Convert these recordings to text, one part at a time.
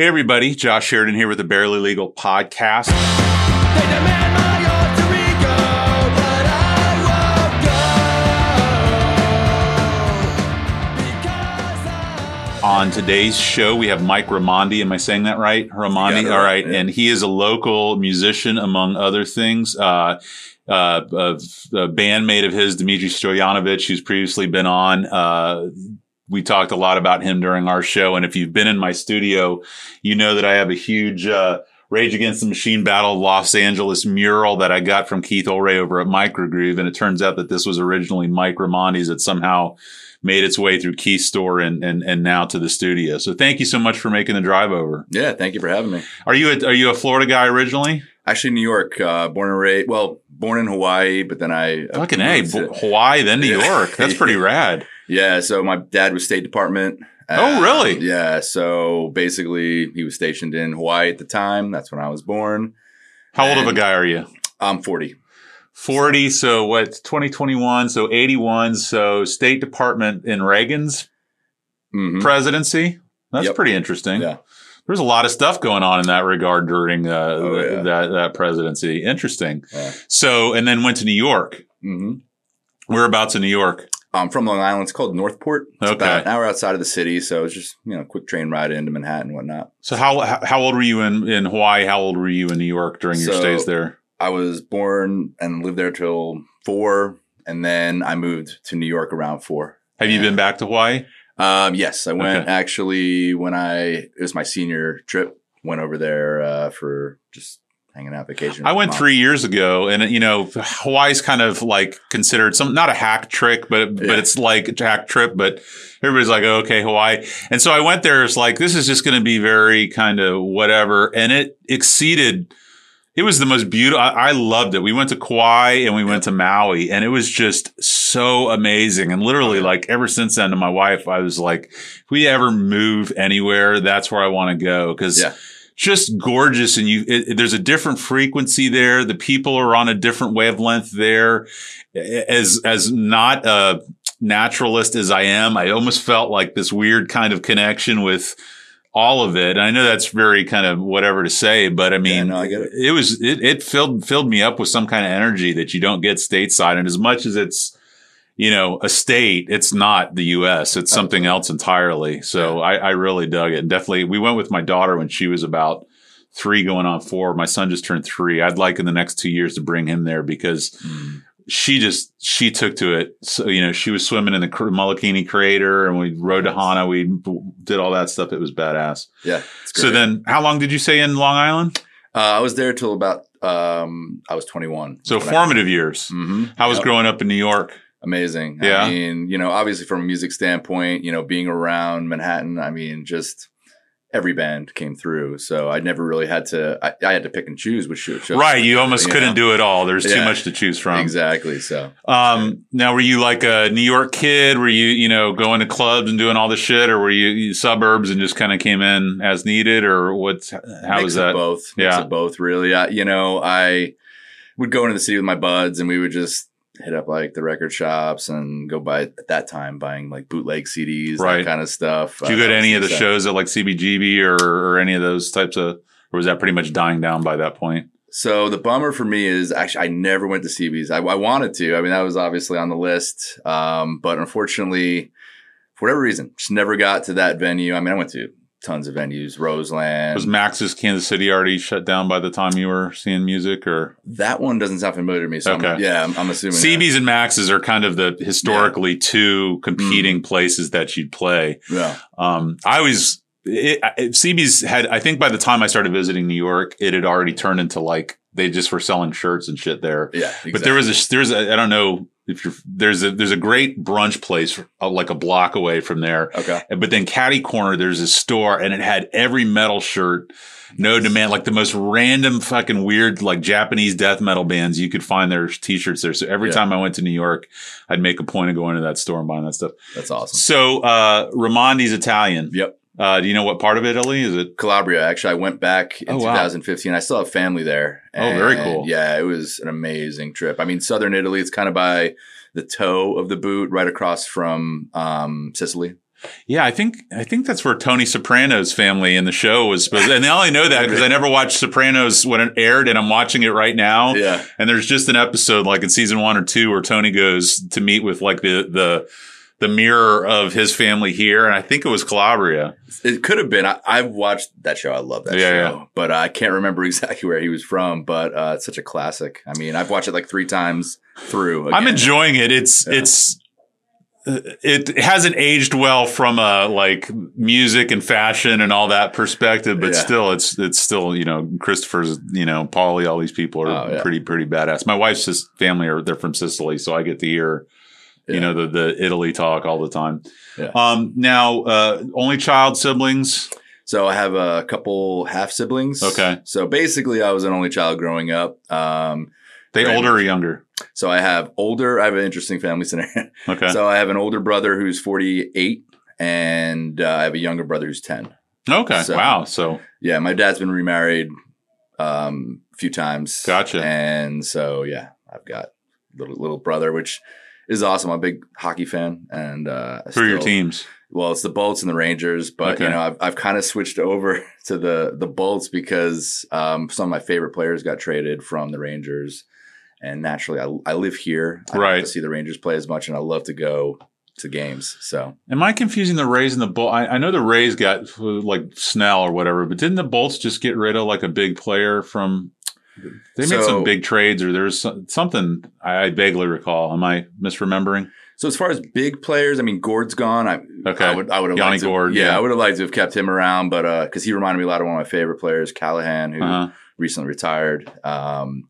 Hey, everybody. Josh Sheridan here with the Barely Legal podcast. They demand my alter ego, but I won't go. Because On today's show, we have Mike Ramondi. Am I saying that right? Ramondi. You All right, right. yeah. And he is a local musician, among other things. Uh, uh, a, a bandmate of his, Dmitry Stoyanovich, who's previously been on. Uh, we talked a lot about him during our show. And if you've been in my studio, you know that I have a huge, uh, Rage Against the Machine Battle Los Angeles mural that I got from Keith Olray over at Microgroove. And it turns out that this was originally Mike Ramondi's that somehow made its way through Keith's store and, and, and now to the studio. So thank you so much for making the drive over. Yeah, thank you for having me. Are you a, are you a Florida guy originally? Actually, New York, uh, born and raised. Well, born in Hawaii, but then I Fucking A, moved to- Bo- Hawaii, then New York. That's pretty rad. Yeah. So my dad was State Department. Oh, really? Yeah. So basically, he was stationed in Hawaii at the time. That's when I was born. How old of a guy are you? I'm 40. 40. So what? 2021. So 81. So State Department in Reagan's Mhm. presidency. That's Yep. pretty interesting. Yeah. There's a lot of stuff going on in that regard during uh, Oh, yeah. that that presidency. Interesting. Yeah. So and then went to New York. hmm Whereabouts in New York? I'm from Long Island. It's called Northport. It's Okay. about an hour outside of the city. So it's just, you know, quick train ride into Manhattan and whatnot. So how how- old were you in in Hawaii? How old were you in New York during your So- stays there? I was born and lived there till four. And then I moved to New York around four. Have you been back to Hawaii? Um, yes, I went Okay. actually when I it was my senior trip. Went over there uh, for just hanging out vacation. I went three years ago, and you know Hawaii's kind of like considered some not a hack trick, but but it's like a hack trip. But everybody's like, oh, okay, Hawaii, and so I went there. It's like this is just going to be very kind of whatever, and it exceeded. It was the most beautiful. I, I loved it. We went to Kauai and we went to Maui, and it was just so amazing. And literally, like ever since then, to my wife, I was like, if we ever move anywhere, that's where I want to go because Yeah. Just gorgeous and you it, it- there's a different frequency there. The people are on a different wavelength there. As as not a naturalist as i am i almost felt like this weird kind of connection with all of it. And i know that's very kind of whatever to say but i mean no, I get it. was it, it filled filled me up with some kind of energy that you don't get stateside. And as much as it's you know, a state, it's not the U.S. It's something else entirely. So I, I really dug it. And definitely, we went with my daughter when she was about three going on four. My son just turned three. I'd like in the next two years to bring him there because Mm. she just, she took to it. So, you know, she was swimming in the Molokini crater and we rode to Hana. We did all that stuff. It was badass. Yeah. So then how long did you say in Long Island? uh, I was there till about um, I was 21. So formative years. hmm How was growing up in New York? Amazing. Yeah. I mean, you know, obviously from a music standpoint, you know, being around Manhattan, I mean, just every band came through. So I never really had to. I, I had to pick and choose which shows. Right. You almost you couldn't know? do it all. There's too much to choose from. Exactly. So Um, now were you like a New York kid? Were you, you know, going to clubs and doing all the shit or were you, you suburbs and just kind of came in as needed or what's, how was that? both. Mix Yeah. both, really. I, you know, I would go into the city with my buds, and we would just hit up like the record shops and go buy at that time buying like bootleg CDs, Right. that kind of stuff. Did you go to any of the shows at like CBGB or, or any of those types of, or was that pretty much dying down by that point? So the bummer for me is actually I never went to CB's. I, I wanted to. I mean, that was obviously on the list, um, but unfortunately, for whatever reason, just never got to that venue. I mean, I went to tons of venues, Roseland. Was Max's Kansas City already shut down by the time you were seeing music or? that one doesn't sound familiar to me. So I'm- Okay. yeah, I'm, I'm assuming. that- CB's and Max's are kind of the historically two Mm. competing places that you'd play. Yeah. Um, I always it, it, CB's had. I think by the time I started visiting New York, it had already turned into like they just were selling shirts and shit there. Yeah. Exactly. But there was a there's a I don't know if you're there's a there's a great brunch place uh, like a block away from there. Okay. But then Caddy Corner, there's a store and it had every metal shirt, no demand, like the most random fucking weird, like Japanese death metal bands. You could find their t-shirts there. So every Yeah. time I went to New York, I'd make a point of going to that store and buying that stuff. That's awesome. So, uh, Ramondi's Italian. Yep. Uh, do you know what part of Italy is it? Calabria. Actually, I went back in Oh, wow. 2015. I still have family there. Oh, very cool. Yeah, it was an amazing trip. I mean, southern Italy. It's kind of by the toe of the boot, right across from um, Sicily. Yeah, I think I think that's where Tony Soprano's family in the show was supposed. And I only know that because I never watched Sopranos when it aired, and I'm watching it right now. Yeah. And there's just an episode like in season one or two where Tony goes to meet with like the the the mirror of his family here, and I think it was Calabria. It could have been. I, I've watched that show. I love that Yeah, show, yeah. but I can't remember exactly where he was from. But uh, it's such a classic. I mean, I've watched it like three times through. I'm enjoying it. It's Yeah. it's uh, it hasn't aged well from a like music and fashion and all that perspective, but Yeah. still, it's it's still you know Christopher's you know Paulie, all these people are Oh, yeah. pretty pretty badass. My wife's family are they're from Sicily, so I get to hear you know the the Italy talk all the time. Yeah. Um, now, uh, only child siblings. So I have a couple half siblings. Okay. So basically, I was an only child growing up. Um, They Right. older or younger? so I have older. I have an interesting family scenario. Okay. So I have an older brother who's 48, and uh, I have a younger brother who's 10. okay. so- wow. So Yeah, my dad's been remarried um, a few times. Gotcha. And so yeah, I've got little little brother, which is awesome. I'm a big hockey fan, and uh, who are your teams? Well, it's the Bolts and the Rangers, but Okay. you know, I've I've kind of switched over to the the Bolts because um, some of my favorite players got traded from the Rangers, and naturally, I I live here. I don't Right. see the Rangers play as much, and I love to go to games. So Am I confusing the Rays and the Bolts? I, I know the Rays got like Snell or whatever, but didn't the Bolts just get rid of like a big player from? They made So- some big trades, or there's something I, vaguely recall. Am I misremembering? so as far as big players, I mean, Gourde's gone. I Okay. I would I would have Yanni liked to, yeah, yeah. I would have liked to have kept him around, but uh, because he reminded me a lot of one of my favorite players, Callahan, who Uh-huh. recently retired. Um,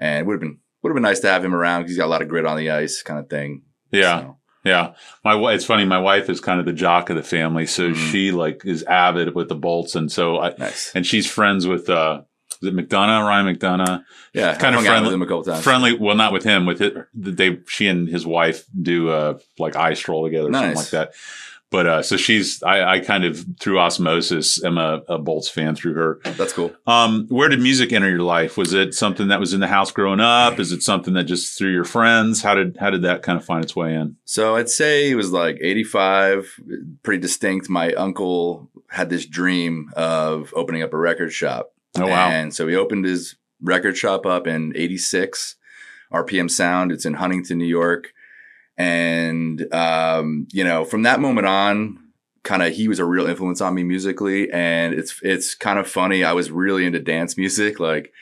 and it would have been would have been nice to have him around. 'cause He's got a lot of grit on the ice, kind of thing. Yeah, So, yeah. My it's funny. My wife is kind of the jock of the family, so Mhm. she like is avid with the Bolts, and so I nice. and she's friends with uh, it McDonagh, Ryan McDonagh, Yeah, kind of friendly- with him a couple times. friendly. Well, not with him. With it, they she and his wife do uh like eye stroll together, or something like that. But uh, so she's I, I kind of through osmosis am a, a Bolts fan through her. That's cool. Um, where did music enter your life? Was it something that was in the house growing up? Is it something that just through your friends? How did how did that kind of find its way in? So I'd say it was like 85, pretty distinct. My uncle had this dream of opening up a record shop. Oh wow, And so he opened his record shop up in 86, RPM Sound. It's in Huntington, New York. And, um, you know, from that moment on, kind of he was a real influence on me musically. And it's, it's kind of funny. I was really into dance music, like,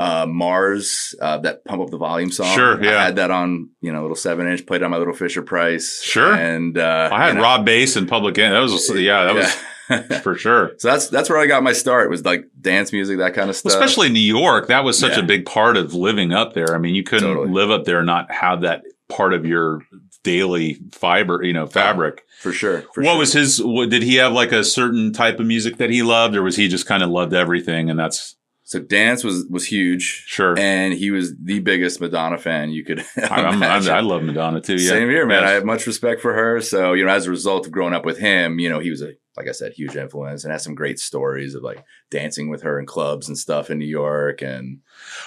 uh, MARRS, uh, that pump up the volume song. Sure, yeah. I had that on, you know, little seven inch, played on my little Fisher Price. Sure. And, uh, I had you know, Rob Base and Public Enemy. That was yeah, that was for sure. so that's, that's where I got my start was like dance music, that kind of stuff. Especially in New York, that was such Yeah. a big part of living up there. I mean, you couldn't Totally. live up there and not have that part of your daily fiber, you know, fabric. for sure. For what sure. was his? What, did he have like a certain type of music that he loved, or was he just kind of loved everything? And that's So dance was was huge, sure. and he was the biggest Madonna fan you could. I, I'm, I'm. I love Madonna too. Yeah, Same here, man. Yes. I have much respect for her. So you know, as a result of growing up with him, you know, he was a like I said, huge influence, and has some great stories of like dancing with her in clubs and stuff in New York, and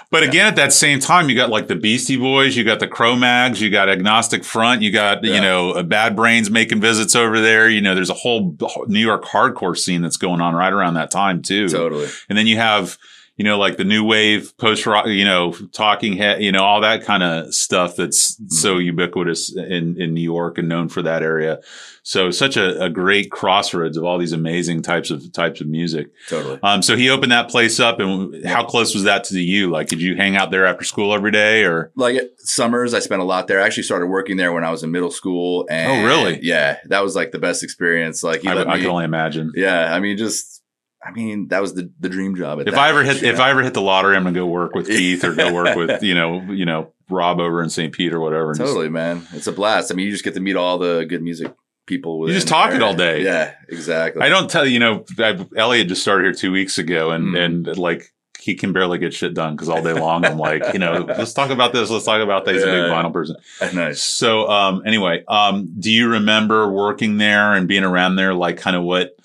But again, at that same time, you got like the Beastie Boys, you got the Cro-Mags, you got Agnostic Front, you got, you know, uh, Bad Brains making visits over there. You know, there's a whole New York hardcore scene that's going on right around that time too. totally. And then you have, you know, like the new wave post rock, you know, talking head, you know, all that kind of stuff that's so ubiquitous in, in New York and known for that area. So such a, a great crossroads of all these amazing types of types of music. Totally. Um, so he opened that place up and how close was that to you? Like, did you hang out there after school every day or? Like summers, I spent a lot there. I actually started working there when I was in middle school. And Oh, really? Yeah, that was like the best experience. Like I, let I can only imagine. yeah. I mean, just I mean, that was the the dream job. At If I ever age, hit, if know? I ever hit the lottery, I'm gonna go work with Keith or go work with you know, you know, Rob over in St. Pete or whatever. and just- Totally, man. It's a blast. I mean, you just get to meet all the good music people. You just talk it all day. Yeah, exactly. I don't tell you know. I, Elliot just started here two weeks ago, and Mm. and like he can barely get shit done because all day long I'm like, you know, let's talk about this. Let's talk about that. He's a big vinyl person. nice. So, um, anyway, um, do you remember working there and being around there? Like, kind of what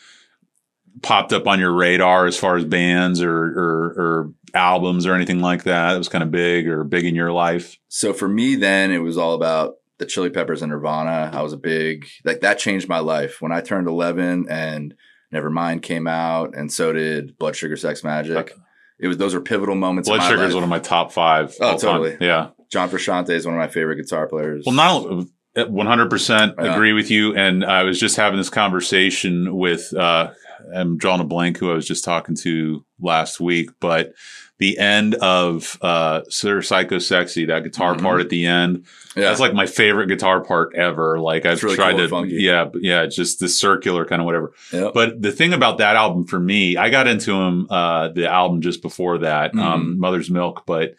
popped up on your radar as far as bands or or, or albums or anything like that? It was kind of big or big in your life. So for me, then it was all about the Chili Peppers and Nirvana. I was a big like that changed my life when I turned 11 and Nevermind came out, and so did Blood Sugar Sex Magik. It was those are pivotal moments. Blood Sugar is one of my top five. Oh, all time. totally. Yeah. John Frusciante is one of my favorite guitar players. Well, not one hundred percent Yeah. agree with you. And I was just having this conversation with uh, I'm drawing a blank who I was just talking to last week, but the end of uh, Sir Psycho Sexy, that guitar Mhm. part at the end, yeah, that's like my favorite guitar part ever. Like I've really tried cool to, yeah, yeah, just the circular kind of whatever. Yep. But the thing about that album for me, I got into him uh, the album just before that, Mm-hmm. um, Mother's Milk, but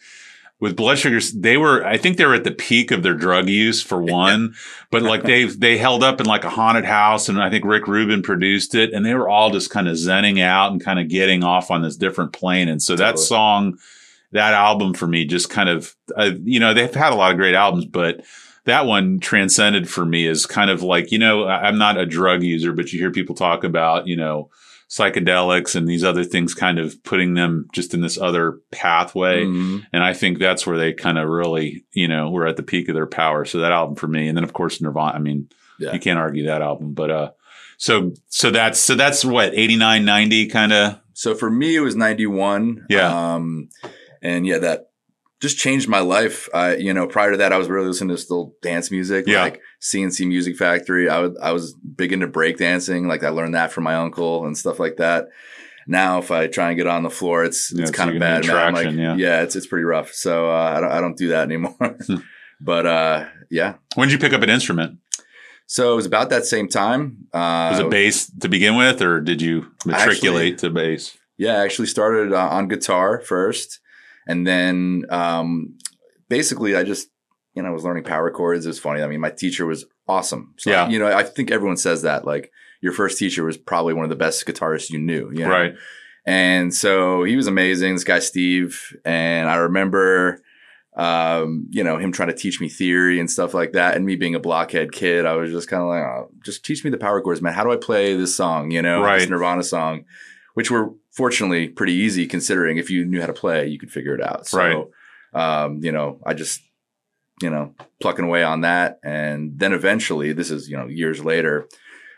with blood sugars, they were I think they were at the peak of their drug use for one, but like they they held up in like a haunted house, and I think Rick Rubin produced it, and they were all just kind of zenning out and kind of getting off on this different plane, and so that song, that album for me, just kind of uh, you know they've had a lot of great albums, but that one transcended for me as kind of like, you know i'm not a drug user, but you hear people talk about, you know, psychedelics and these other things kind of putting them just in this other pathway. Mhm. And I think that's where they kind of really, you know, were at the peak of their power. So that album for me. And then of course Nirvana, I mean, Yeah. you can't argue that album, but, uh, so, so that's, so that's what, 89, 90 kind of. So for me, it was 91. Yeah. Um, and yeah, that just changed my life. I, you know, prior to that, I was really listening to still dance music, Yeah. like C+C Music Factory. I would, I was big into breakdancing. Like I learned that from my uncle and stuff like that. Now, if I try and get on the floor, it's, Yeah, it's kind of bad, need man. I'm traction, like, yeah. it's, it's pretty rough. So, uh, I don't, I don't do that anymore. Hmm. but, uh, yeah. When did you pick up an instrument? So it was about that same time. Uh, Was it bass to begin with, or did you matriculate to bass? Yeah, I actually started uh, on guitar first, and then um, basically I just you know I was learning power chords. It was funny. I mean, my teacher was awesome. So, Yeah. you know, I think everyone says that like your first teacher was probably one of the best guitarists you knew. You know? Right. And so he was amazing. This guy Steve, and I remember. Um, you know, him trying to teach me theory and stuff like that. And me being a blockhead kid, I was just kind of like, oh, just teach me the power chords, man. How do I play this song? You know, Right. this Nirvana song, which were fortunately pretty easy considering if you knew how to play, you could figure it out. So, um, you know, I just, you know, plucking away on that. And then eventually, this is, you know, years later,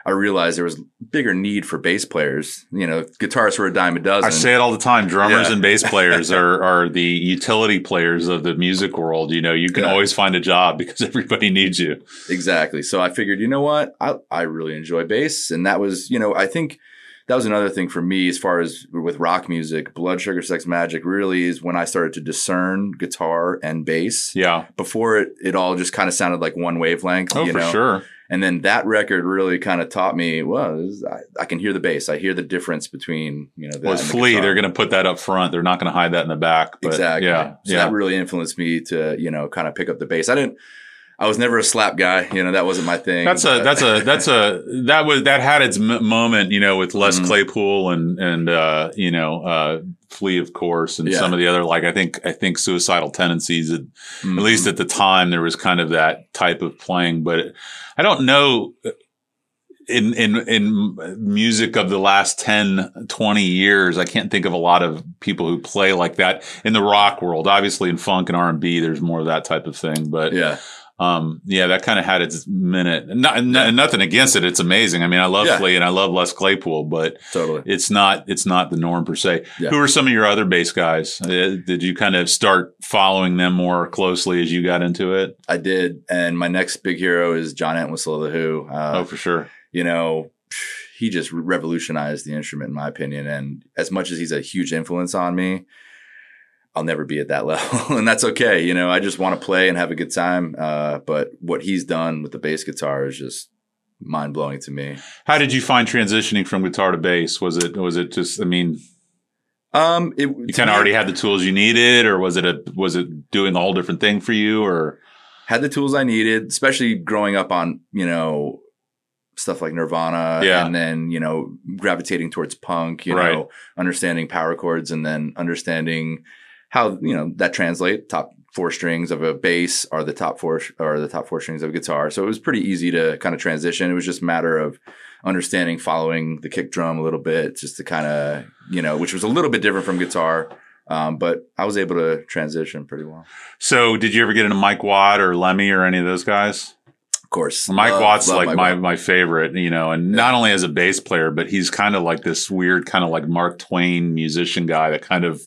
I realized there was bigger need for bass players. You know, guitarists were a dime a dozen. I say it all the time. Drummers Yeah. and bass players are, are the utility players of the music world. You know, you can Yeah. always find a job because everybody needs you. Exactly. So I figured, you know what? I I really enjoy bass, and that was, you know, I think that was another thing for me as far as with rock music. Blood Sugar Sex Magik really is when I started to discern guitar and bass. Yeah. Before it, it all just kind of sounded like one wavelength. Oh, you for know? sure. And then that record really kind of taught me, well, is- I, I can hear the bass. I hear the difference between, you know, Well, and the Flea. They're going to put that up front. They're not going to hide that in the back. But exactly. Yeah. So yeah. that really influenced me to, you know, kind of pick up the bass. I didn't, I was never a slap guy. You know, that wasn't my thing. That's a that's a that's a that was that had its m- moment, you know, with Les Mhm. Claypool and and uh, you know uh, Flea, of course, and Yeah. some of the other like I think I think suicidal tendencies. At, Mhm. at least at the time, there was kind of that type of playing, but I don't know. In, in in music of the last 10 20 years i can't think of a lot of people who play like that in the rock world obviously in funk and r&b there's more of that type of thing but yeah. Um, yeah, that kind of had its minute. Not, nothing against it. It's amazing. I mean, I love Yeah. Flea and I love Les Claypool, but Totally. it's not, it's not the norm per se. Yeah. Who are some of your other bass guys? Uh, did you kind of start following them more closely as you got into it? I did. And my next big hero is John Entwistle of The Who. Uh, oh, for sure. You know, he just revolutionized the instrument, in my opinion. And as much as he's a huge influence on me, I'll never be at that level. and that's okay. You know, I just want to play and have a good time. Uh, but what he's done with the bass guitar is just mind blowing to me. How did you find transitioning from guitar to bass? Was it, was it just, I mean, Um, it, you kind of already had the tools you needed or was it a, was it doing a whole different thing for you or? had the tools I needed, especially growing up on, you know, stuff like Nirvana Yeah. and then, you know, gravitating towards punk, you Right. know, understanding power chords and then understanding how, you know, that translate top four strings of a bass are the top four or the top four strings of a guitar. So it was pretty easy to kind of transition. It was just a matter of understanding, following the kick drum a little bit, just to kind of, you know, which was a little bit different from guitar. Um, but I was able to transition pretty well. So, did you ever get into Mike Watt or Lemmy or any of those guys? Of course, Mike Love- Watt's love like Mike my, Watt. my favorite, you know, and not only as a bass player, but he's kind of like this weird, kind of like Mark Twain musician guy that kind of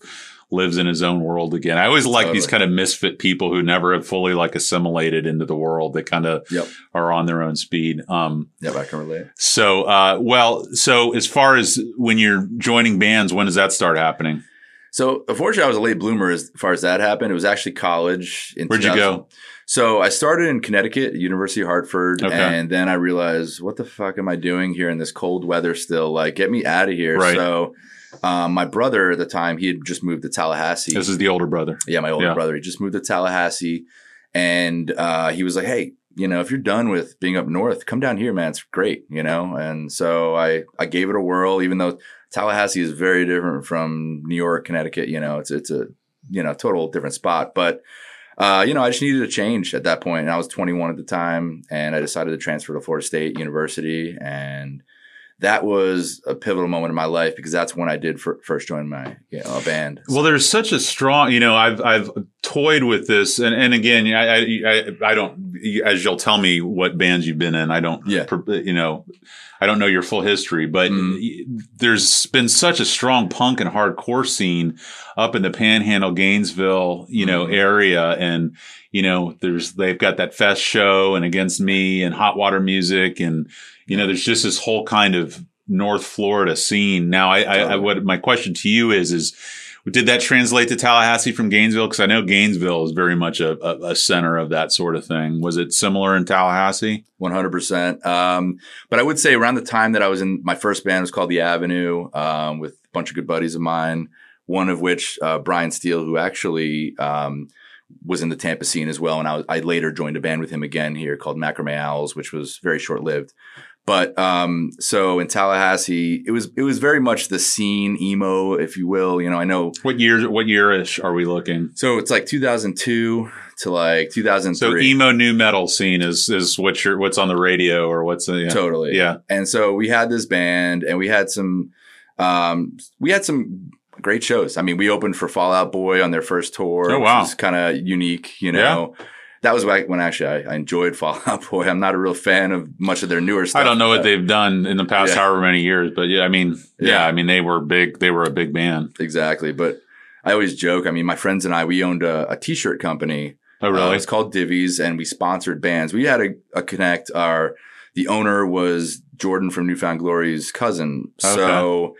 lives in his own world again. I always like these kind of misfit people who never have fully like assimilated into the world. They kind of Yep. are on their own speed. Um, Yep, I can relate. so, uh, well, so as far as when you're joining bands, when does that start happening? So, unfortunately, I was a late bloomer as far as that happened. It was actually college. In Where'd you go? So, I started in Connecticut, University of Hartford, Okay. and then I realized, what the fuck am I doing here in this cold weather still? Like, get me out of here. Right. So, um, my brother at the time, he had just moved to Tallahassee. This is the older brother. Yeah, my older Yeah. brother. He just moved to Tallahassee, and uh, he was like, "Hey, you know, if you're done with being up north, come down here, man. It's great, you know." And so I I gave it a whirl, even though Tallahassee is very different from New York, Connecticut. You know, it's it's a you know total different spot, but. Uh, you know, I just needed a change at that point, and I was 21 at the time, and I decided to transfer to Florida State University, and that was a pivotal moment in my life because that's when I did fir- first join my you know a band. Well, there's such a strong, you know, I've I've toyed with this, and and again, I I I, I don't, as you'll tell me what bands you've been in, I don't, Yeah. you know, I don't know your full history, but Mhm. there's been such a strong punk and hardcore scene up in the Panhandle, Gainesville, you know, Mhm. area, and you know, there's they've got that fest show and Against Me and Hot Water Music, and you know, there's just this whole kind of North Florida scene. Now, I, I, I what my question to you is is did that translate to Tallahassee from Gainesville? Because I know Gainesville is very much a, a, a center of that sort of thing. Was it similar in Tallahassee? One hundred percent. Um, but I would say around the time that I was in my first band was called The Avenue, um, with a bunch of good buddies of mine. One of which, uh, Brian Steele, who actually um, was in the Tampa scene as well, and I, was, I later joined a band with him again here called Macrame Owls, which was very short lived. But um, so in Tallahassee, it was it was very much the scene emo, if you will. You know, I know. What year? What yearish are we looking? So it's like 2002 to like 2003. So emo nu metal scene is is what you're, what's on the radio or what's the, yeah. Totally. yeah. And so we had this band and we had some um we had some great shows. I mean, we opened for Fall Out Boy on their first tour. Oh, wow. Which was kind of unique, you know. That was back when actually I, I enjoyed Fall Out Boy. I'm not a real fan of much of their newer stuff. I don't know what they've done in the past Yeah. however many years, but yeah, I mean, yeah, Yeah. I mean they were big. They were a big band. exactly, but I always joke. I mean, my friends and I we owned a, a t-shirt company Oh, Uh, really? it's called Divvies, and we sponsored bands. We had a, a connect. Our the owner was Jordan from New Found Glory's cousin, so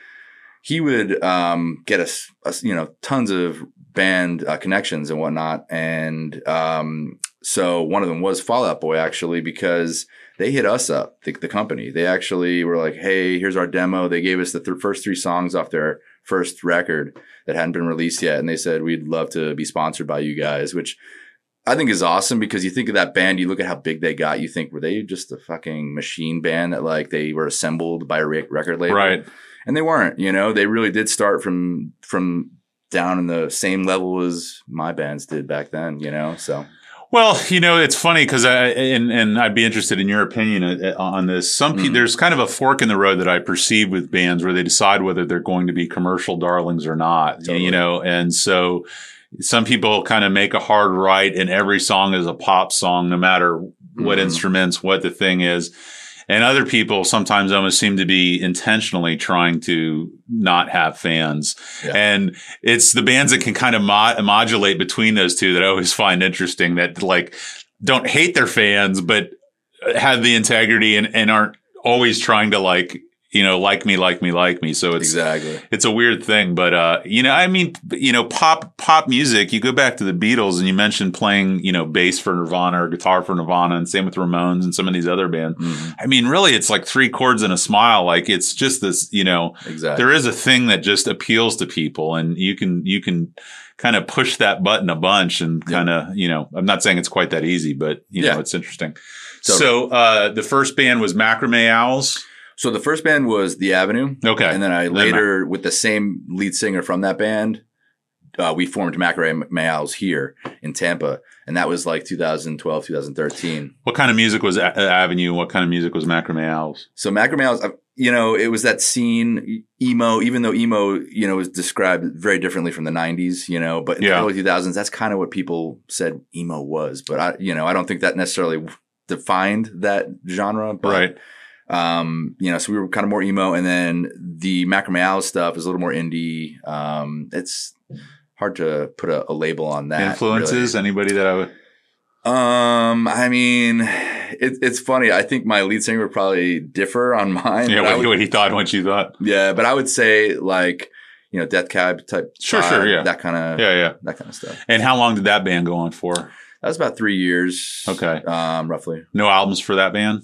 he would um, get us, us, you know, tons of band uh, connections and whatnot. And um, so one of them was Fall Out Boy, actually, because they hit us up, the, the company. They actually were like, "Hey, here's our demo." They gave us the th- first three songs off their first record that hadn't been released yet, and they said, "We'd love to be sponsored by you guys," which I think is awesome because you think of that band, you look at how big they got, you think were they just a fucking machine band that like they were assembled by a record label, Right. And they weren't. You know, they really did start from from down in the same level as my bands did back then. You know, so Well, you know, it's funny because I and and I'd be interested in your opinion uh, on this. Some pe- Mhm. there's kind of a fork in the road that I perceive with bands where they decide whether they're going to be commercial darlings or not. Totally. You know, and so some people kind of make a hard right, and every song is a pop song, no matter what Mhm. instruments, what the thing is. And other people sometimes almost seem to be intentionally trying to not have fans. Yeah. And it's the bands that can kind of mo- modulate between those two that I always find interesting that like don't hate their fans, but have the integrity and, and aren't always trying to like, you know, like me, like me, like me. So it's, exactly. it's a weird thing, but uh, you know, I mean, you know, pop pop music. You go back to the Beatles, and you mentioned playing, you know, bass for Nirvana or guitar for Nirvana, and same with Ramones and some of these other bands. Mhm. I mean, really, it's like three chords and a smile. Like it's just this, you know, Exactly. there is a thing that just appeals to people, and you can you can kind of push that button a bunch, and Yeah. kind of, you know, I'm not saying it's quite that easy, but you know, it's interesting. Totally. So uh, the first band was Macrame Owls. So the first band was The Avenue. Okay, And then I Then later, with the same lead singer from that band, uh, we formed Macrame Owls here in Tampa. And that was like 2012, 2013. what kind of music was A- Avenue? What kind of music was Macrame Owls? So Macrame Owls, you know, it was that scene emo, even though emo, you know, was described very differently from the nineties, you know, but in Yeah. the early 2000s, that's kind of what people said emo was. But I, you know, I don't think that necessarily defined that genre, but, right. Um, you know, so we were kind of more emo and then the Macrame Owl stuff is a little more indie. Um, it's hard to put a, a label on that. Influences? Anybody that I would. Um, I mean, it, it's funny. I think my lead singer would probably differ on mine. Yeah, what, would- what he thought what you thought. yeah, but I would say like you know Death Cab type. Sure, vibe, sure, yeah. that kind of Yeah, yeah. that kind of stuff. And how long did that band go on for? That was about three years. Okay. um, roughly. No albums for that band?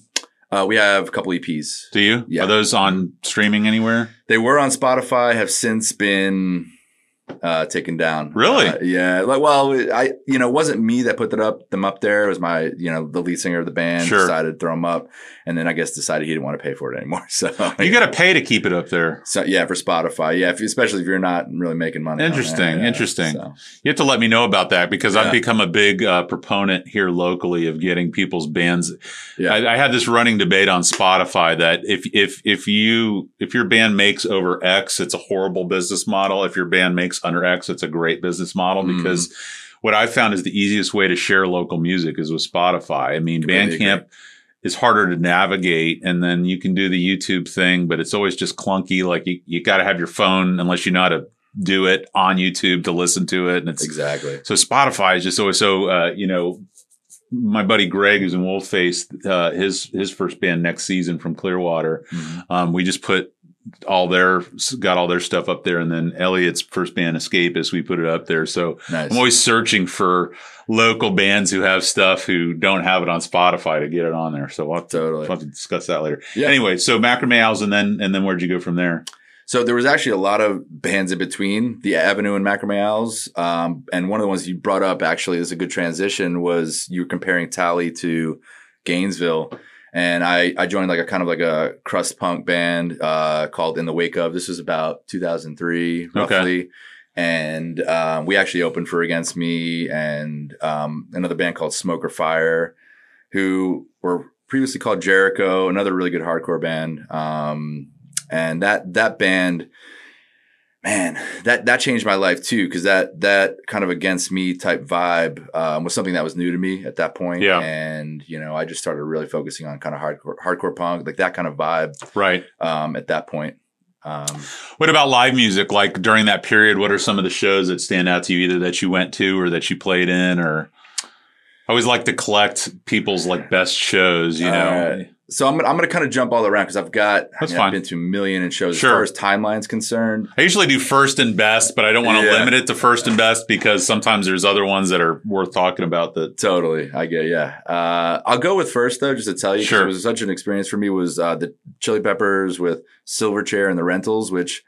Uh, we have a couple EPs. Do you? Yeah. Are those on streaming anywhere? They were on Spotify, have since been uh, taken down. Really? Uh, yeah. Like, well, I you know, it wasn't me that put that up them up there. It was my you know the lead singer of the band Sure. decided to throw them up, and then I guess decided he didn't want to pay for it anymore. So You got to pay to keep it up there. So yeah, for Spotify, yeah, if, especially if you're not really making money. Interesting, yeah, interesting. so. You have to let me know about that because Yeah. I've become a big uh, proponent here locally of getting people's bands. Yeah. I, I had this running debate on Spotify that if if if you if your band makes over X, it's a horrible business model. If your band makes under X, it's a great business model Mhm. because what I found is the easiest way to share local music is with Spotify. I mean, Completely Bandcamp is harder to navigate and then you can do the YouTube thing, but it's always just clunky. Like you, you got to have your phone unless you know how to do it on YouTube to listen to it. And it's exactly. so Spotify is just always so, uh, you know, my buddy Greg, who's in Wolfface, uh, his, his first band next season from Clearwater, Mhm. um, we just put all their, got all their stuff up there. And then Elliot's first band Escapist, we put it up there. So Nice. I'm always searching for local bands who have stuff who don't have it on Spotify to get it on there. So we'll have to, Totally. we'll have to discuss that later. Yeah. Anyway, so Macrame Owls and then, and then where'd you go from there? So there was actually a lot of bands in between the Avenue and Macrame Owls. Um, and one of the ones you brought up actually is a good transition was you were comparing Tally to Gainesville. And I, I joined like a kind of like a crust punk band, uh, called In the Wake of. This was about 2003 Okay. roughly. And, um, we actually opened for Against Me and, um, another band called Smoke or Fire who were previously called Jericho, another really good hardcore band. Um, and that that band, man, that that changed my life too because that that kind of against me type vibe um, was something that was new to me at that point. Yeah. and you know, I just started really focusing on kind of hardcore hardcore punk, like that kind of vibe Right. um, at that point. Um, What about live music? Like during that period, what are some of the shows that stand out to you, either that you went to or that you played in? Or I always like to collect people's like best shows. You know. So I'm gonna, I'm gonna kind of jump all around because I've got That's I mean, fine. I've been to a million in shows Sure. as far as timeline's concerned. I usually do first and best, but I don't want to Yeah. limit it to first and best because sometimes there's other ones that are worth talking about. That Totally, I get yeah. Uh, I'll go with first though, just to tell you, Sure. it was such an experience for me. Was uh, the Chili Peppers with Silverchair and the Rentals, which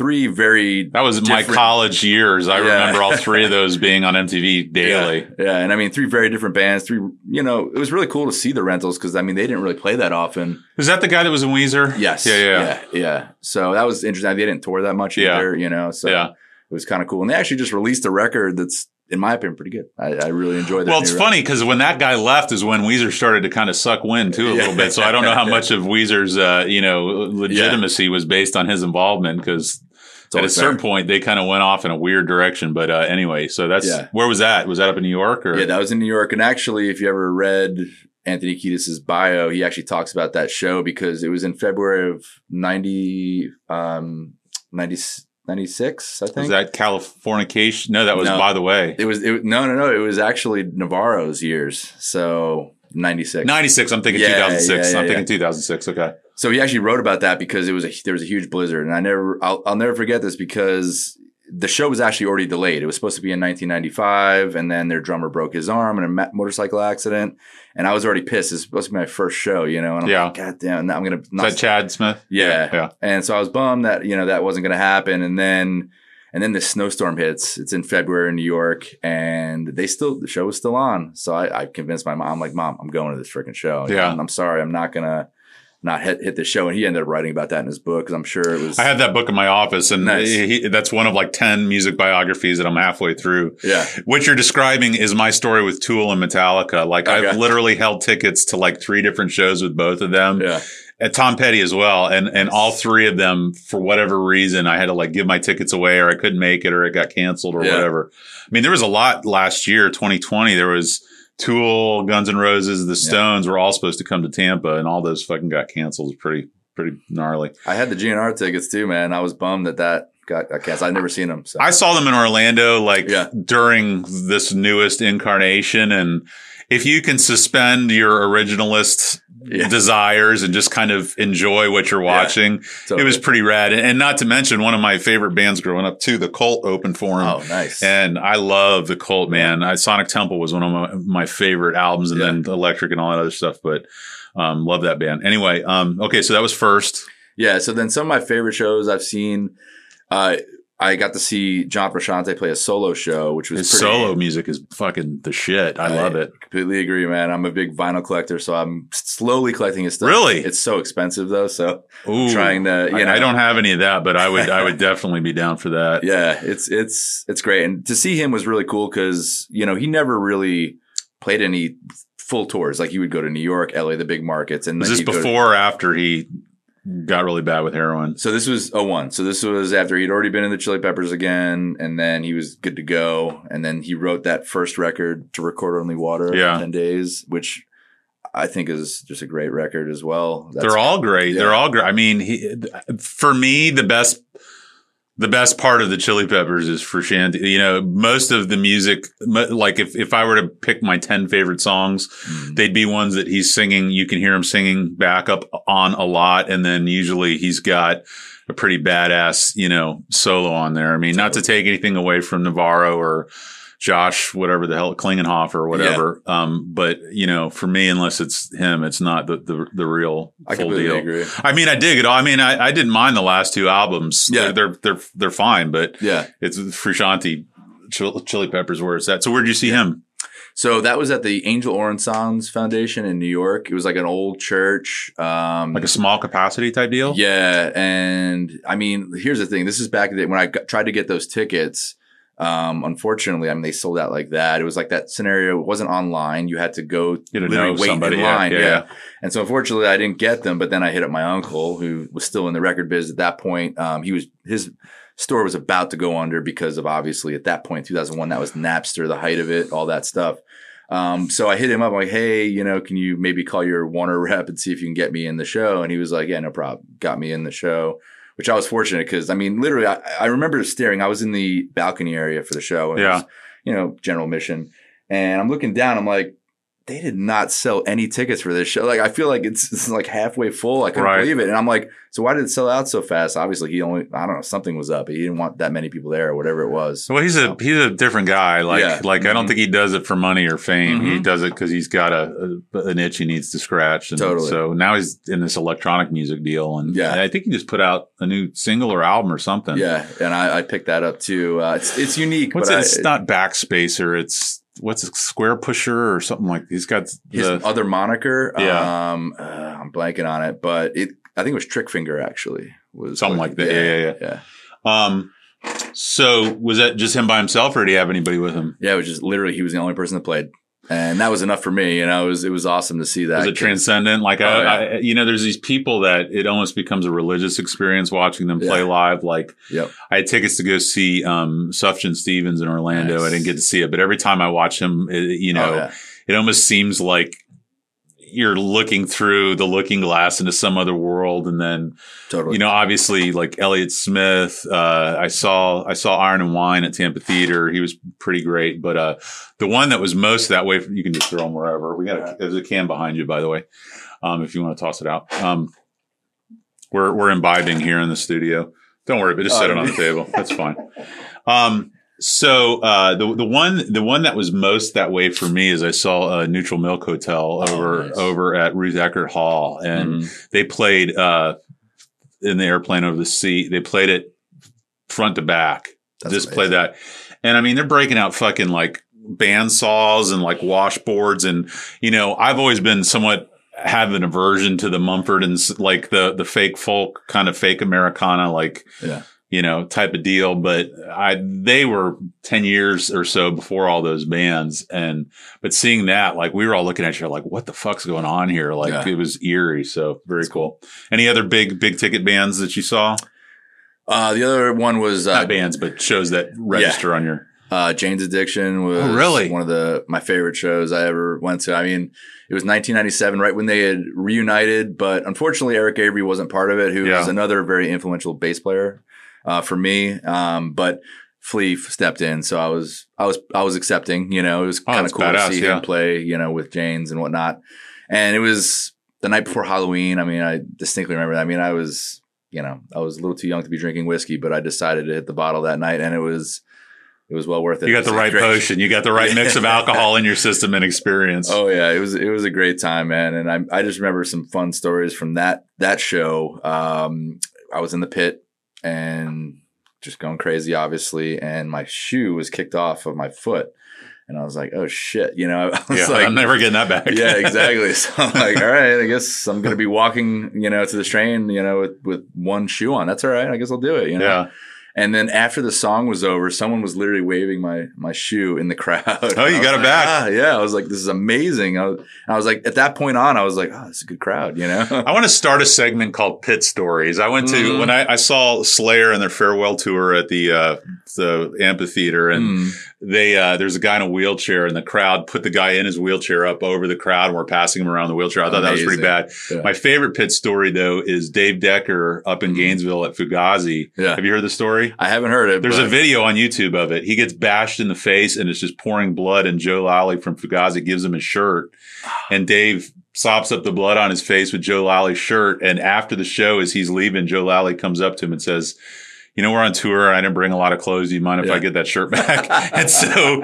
three very that was my college years. I Yeah. remember all three of those being on MTV daily. Yeah, yeah, and I mean three very different bands. Three, you know, it was really cool to see the Rentals because I mean they didn't really play that often. Is that the guy that was in Weezer? Yes, Yeah, yeah, yeah, yeah. So that was interesting. They didn't tour that much Yeah. either, you know. So Yeah. it was kind of cool, and they actually just released a record that's, in my opinion, pretty good. I, I really enjoyed it. Well, it's funny because when that guy left is when Weezer started to kind of suck wind too a little bit. So I don't know how much of Weezer's uh, you know legitimacy was based on his involvement because at a certain point they kind of went off in a weird direction. But uh, anyway, so that's Yeah. where was that? Was that up in New York or? Yeah, that was in New York. And actually, if you ever read Anthony Kiedis' bio, he actually talks about that show because it was in February of 90, um, 90, 96, I think. was that Californication? No, that was No. by the way. it was, it, no, no, no. It was actually Navarro's years. So 96. 96. I'm thinking Yeah, 2006. yeah, I'm yeah, thinking 2006. Okay. So he actually wrote about that because it was a, there was a huge blizzard, and I never I'll, I'll never forget this because the show was actually already delayed. It was supposed to be in 1995, and then their drummer broke his arm in a motorcycle accident, and I was already pissed. It's supposed to be my first show, you know, and I'm Yeah. like, God damn, I'm gonna Is not that Chad Smith? yeah. Yeah. And so I was bummed that, you know, that wasn't going to happen. And then, and then the snowstorm hits. It's in February in New York and they still, the show was still on. So I, I convinced my mom, I'm like, mom, I'm going to this freaking show. Yeah. I'm, I'm sorry. I'm not going to not hit, hit the show. And he ended up writing about that in his book because I'm sure it was. I had that book in my office, and Nice. he, that's one of like 10 music biographies that I'm halfway through. yeah. What you're describing is my story with Tool and Metallica. Like I've literally held tickets to like three different shows with both of them. Yeah. at Tom Petty as well, and and all three of them for whatever reason I had to like give my tickets away, or I couldn't make it, or it got canceled, or Yeah. whatever. I mean, there was a lot last year, 2020. There was Tool, Guns N' Roses, The Stones were all supposed to come to Tampa, and all those fucking got canceled. Pretty pretty gnarly. I had the GNR tickets too, man. I was bummed that that got, got canceled. I'd never seen them. So. I saw them in Orlando, like Yeah. during this newest incarnation, and if you can suspend your originalist Yeah. desires and just kind of enjoy what you're watching. It Totally. was pretty rad. And not to mention one of my favorite bands growing up too, the Cult opened for him. Oh, nice. And I love the Cult, man. I, Sonic Temple was one of my, my favorite albums, and Yeah. then Electric and all that other stuff. But um, love that band. Anyway, um, okay, so that was first. Yeah. So then some of my favorite shows I've seen, uh, I got to see John Frusciante play a solo show, which was His pretty, solo music is fucking the shit. I love it. Completely agree, man. I'm a big vinyl collector, so I'm slowly collecting his stuff. Really? It's so expensive though, so Ooh, trying to, you I, know, I don't have any of that, but I would I would definitely be down for that. Yeah, it's it's it's great, and to see him was really cool because you know he never really played any full tours. Like he would go to New York, LA, the big markets, and Was this he'd to- before or after he got really bad with heroin? So this was a 01. So this was after he'd already been in the Chili Peppers again, and then he was good to go. And then he wrote that first record to record only water Yeah. in 10 days, which I think is just a great record as well. That's- They're all great. yeah. They're all great. I mean, he, for me, the best, the best part of the Chili Peppers is Frusciante. You know, most of the music, like if, if I were to pick my 10 favorite songs, Mm. they'd be ones that he's singing. You can hear him singing back up on a lot. And then usually he's got a pretty badass, you know, solo on there. I mean, not to take anything away from Navarro or Josh, whatever the hell, Klinghoffer or whatever. Um, but you know, for me, unless it's him, it's not the, the, the real I full deal. agree. I mean, I dig it all. I mean, I, I didn't mind the last two albums. Yeah. They're, they're, they're, they're fine, but Yeah. it's Frusciante Chili, Peppers where it's at. So where'd you see him? So that was at the Angel Orensanz Foundation in New York. It was like an old church. Um, Like a small capacity type deal? Yeah, and I mean, here's the thing. This is back when I got, tried to get those tickets. Um, unfortunately, I mean, they sold out like that. It was like that scenario. It wasn't online. You had to go You literally know wait somebody. in line. yeah, Yeah, yeah. And so unfortunately, I didn't get them. But then I hit up my uncle, who was still in the record biz at that point. Um, he was his store was about to go under because of obviously at that point, 2001, that was Napster, the height of it, all that stuff. Um, so I hit him up. I'm like, hey, you know, can you maybe call your Warner rep and see if you can get me in the show? And he was like, yeah, no problem. Got me in the show, which I was fortunate because I mean, literally, I, I remember staring. I was in the balcony area for the show. and Yeah. was, you know, general mission. And I'm looking down. I'm like, they did not sell any tickets for this show. Like, I feel like it's, it's like halfway full. I couldn't Right. believe it. And I'm like, so why did it sell out so fast? Obviously, he only, I don't know, something was up. He didn't want that many people there or whatever it was. Well, he's a he's a different guy. Like Yeah. like I don't Mhm. think he does it for money or fame. He Mhm. does it because he's got a, a an itch he needs to scratch. And Totally. So now he's in this electronic music deal, and Yeah. I think he just put out a new single or album or something. Yeah. And I, I picked that up too. Uh, it's, it's unique, What's but it? I- It's not Backspacer. It's what's it, Square Pusher or something like. He's got his the other moniker. Yeah. Um, uh, I'm blanking on it, but it. I think it was Trickfinger actually. Was Something what- like that. Yeah, yeah, yeah. um. So was that just him by himself, or did he have anybody with him? Yeah, it was just literally he was the only person that played, and that was enough for me. You know, it was it was awesome to see that. Was it transcendent? Like, Oh, I, yeah. I, you know, there's these people that it almost becomes a religious experience watching them play Yeah. live. Like, Yep. I had tickets to go see um, Sufjan Stevens in Orlando. Nice. I didn't get to see it, but every time I watch him, it, you know, Oh, yeah. it almost seems like you're looking through the looking glass into some other world, and then totally. you know, obviously, like Elliott Smith. Uh, I saw I saw Iron and Wine at Tampa Theater. He was pretty great, but uh, the one that was most that way, you can just throw them wherever. We got a, there's a can behind you, by the way, um, if you want to toss it out. Um, we're we're imbibing here in the studio. Don't worry, but just set it on the table. That's fine. Um, so uh, the the one the one that was most that way for me is I saw a Neutral Milk Hotel Oh, over nice. over at Ruth Eckerd Hall, and Mhm. they played uh, in the airplane over the sea. They played it front to back. That's just amazing. play that, and I mean they're breaking out fucking like band saws and like washboards, and you know I've always been somewhat have an aversion to the Mumford and like the the fake folk kind of fake Americana like Yeah. You know, type of deal. But I, they were 10 years or so before all those bands. And, but seeing that, like we were all looking at you like, what the fuck's going on here? Like Yeah. it was eerie. So very cool. Any other big, big ticket bands that you saw? Uh, the other one was uh, Not bands, but shows that register on your, Uh, Jane's Addiction was Oh, really? one of the my favorite shows I ever went to. I mean, it was 1997, right when they had reunited, but unfortunately, Eric Avery wasn't part of it, who Yeah. was another very influential bass player uh, for me. Um, but Flea stepped in, so I was I was I was accepting. You know, it was Oh, kind of cool badass, to see yeah. him play. You know, with Jane's and whatnot, and it was the night before Halloween. I mean, I distinctly remember. That. I mean, I was you know I was a little too young to be drinking whiskey, but I decided to hit the bottle that night, and it was. It was well worth it. you got the right potion. You got the right mix of alcohol in your system and experience. Oh yeah, it was it was a great time, man. And I I just remember some fun stories from that that show. Um, I was in the pit and just going crazy, obviously, and my shoe was kicked off of my foot, and I was like, oh shit, you know, I was yeah, like. I'm never getting that back. yeah, exactly. So I'm like, all right, I guess I'm gonna be walking, you know, to the train, you know, with, with one shoe on. That's all right. I guess I'll do it. You know. yeah. And then after the song was over, someone was literally waving my my shoe in the crowd. Oh, you got it like, back. "Ah," yeah, I was like, this is amazing. I was, I was like, at that point on, I was like, oh, this is a good crowd, you know? I want to start a segment called Pit Stories. I went to Mhm. when I, I saw Slayer and their farewell tour at the uh, the amphitheater, and Mm. They uh, there's a guy in a wheelchair, and the crowd put the guy in his wheelchair up over the crowd, and we're passing him around the wheelchair. I thought that was pretty bad. Yeah. My favorite pit story though is Dave Decker up in Mhm. Gainesville at Fugazi. Yeah. Have you heard the story? I haven't heard it. There's a video on YouTube of it. He gets bashed in the face and it's just pouring blood. And Joe Lally from Fugazi gives him a shirt. And Dave sops up the blood on his face with Joe Lally's shirt. And after the show, as he's leaving, Joe Lally comes up to him and says, you know, we're on tour. I didn't bring a lot of clothes. Do you mind if Yeah. I get that shirt back? and so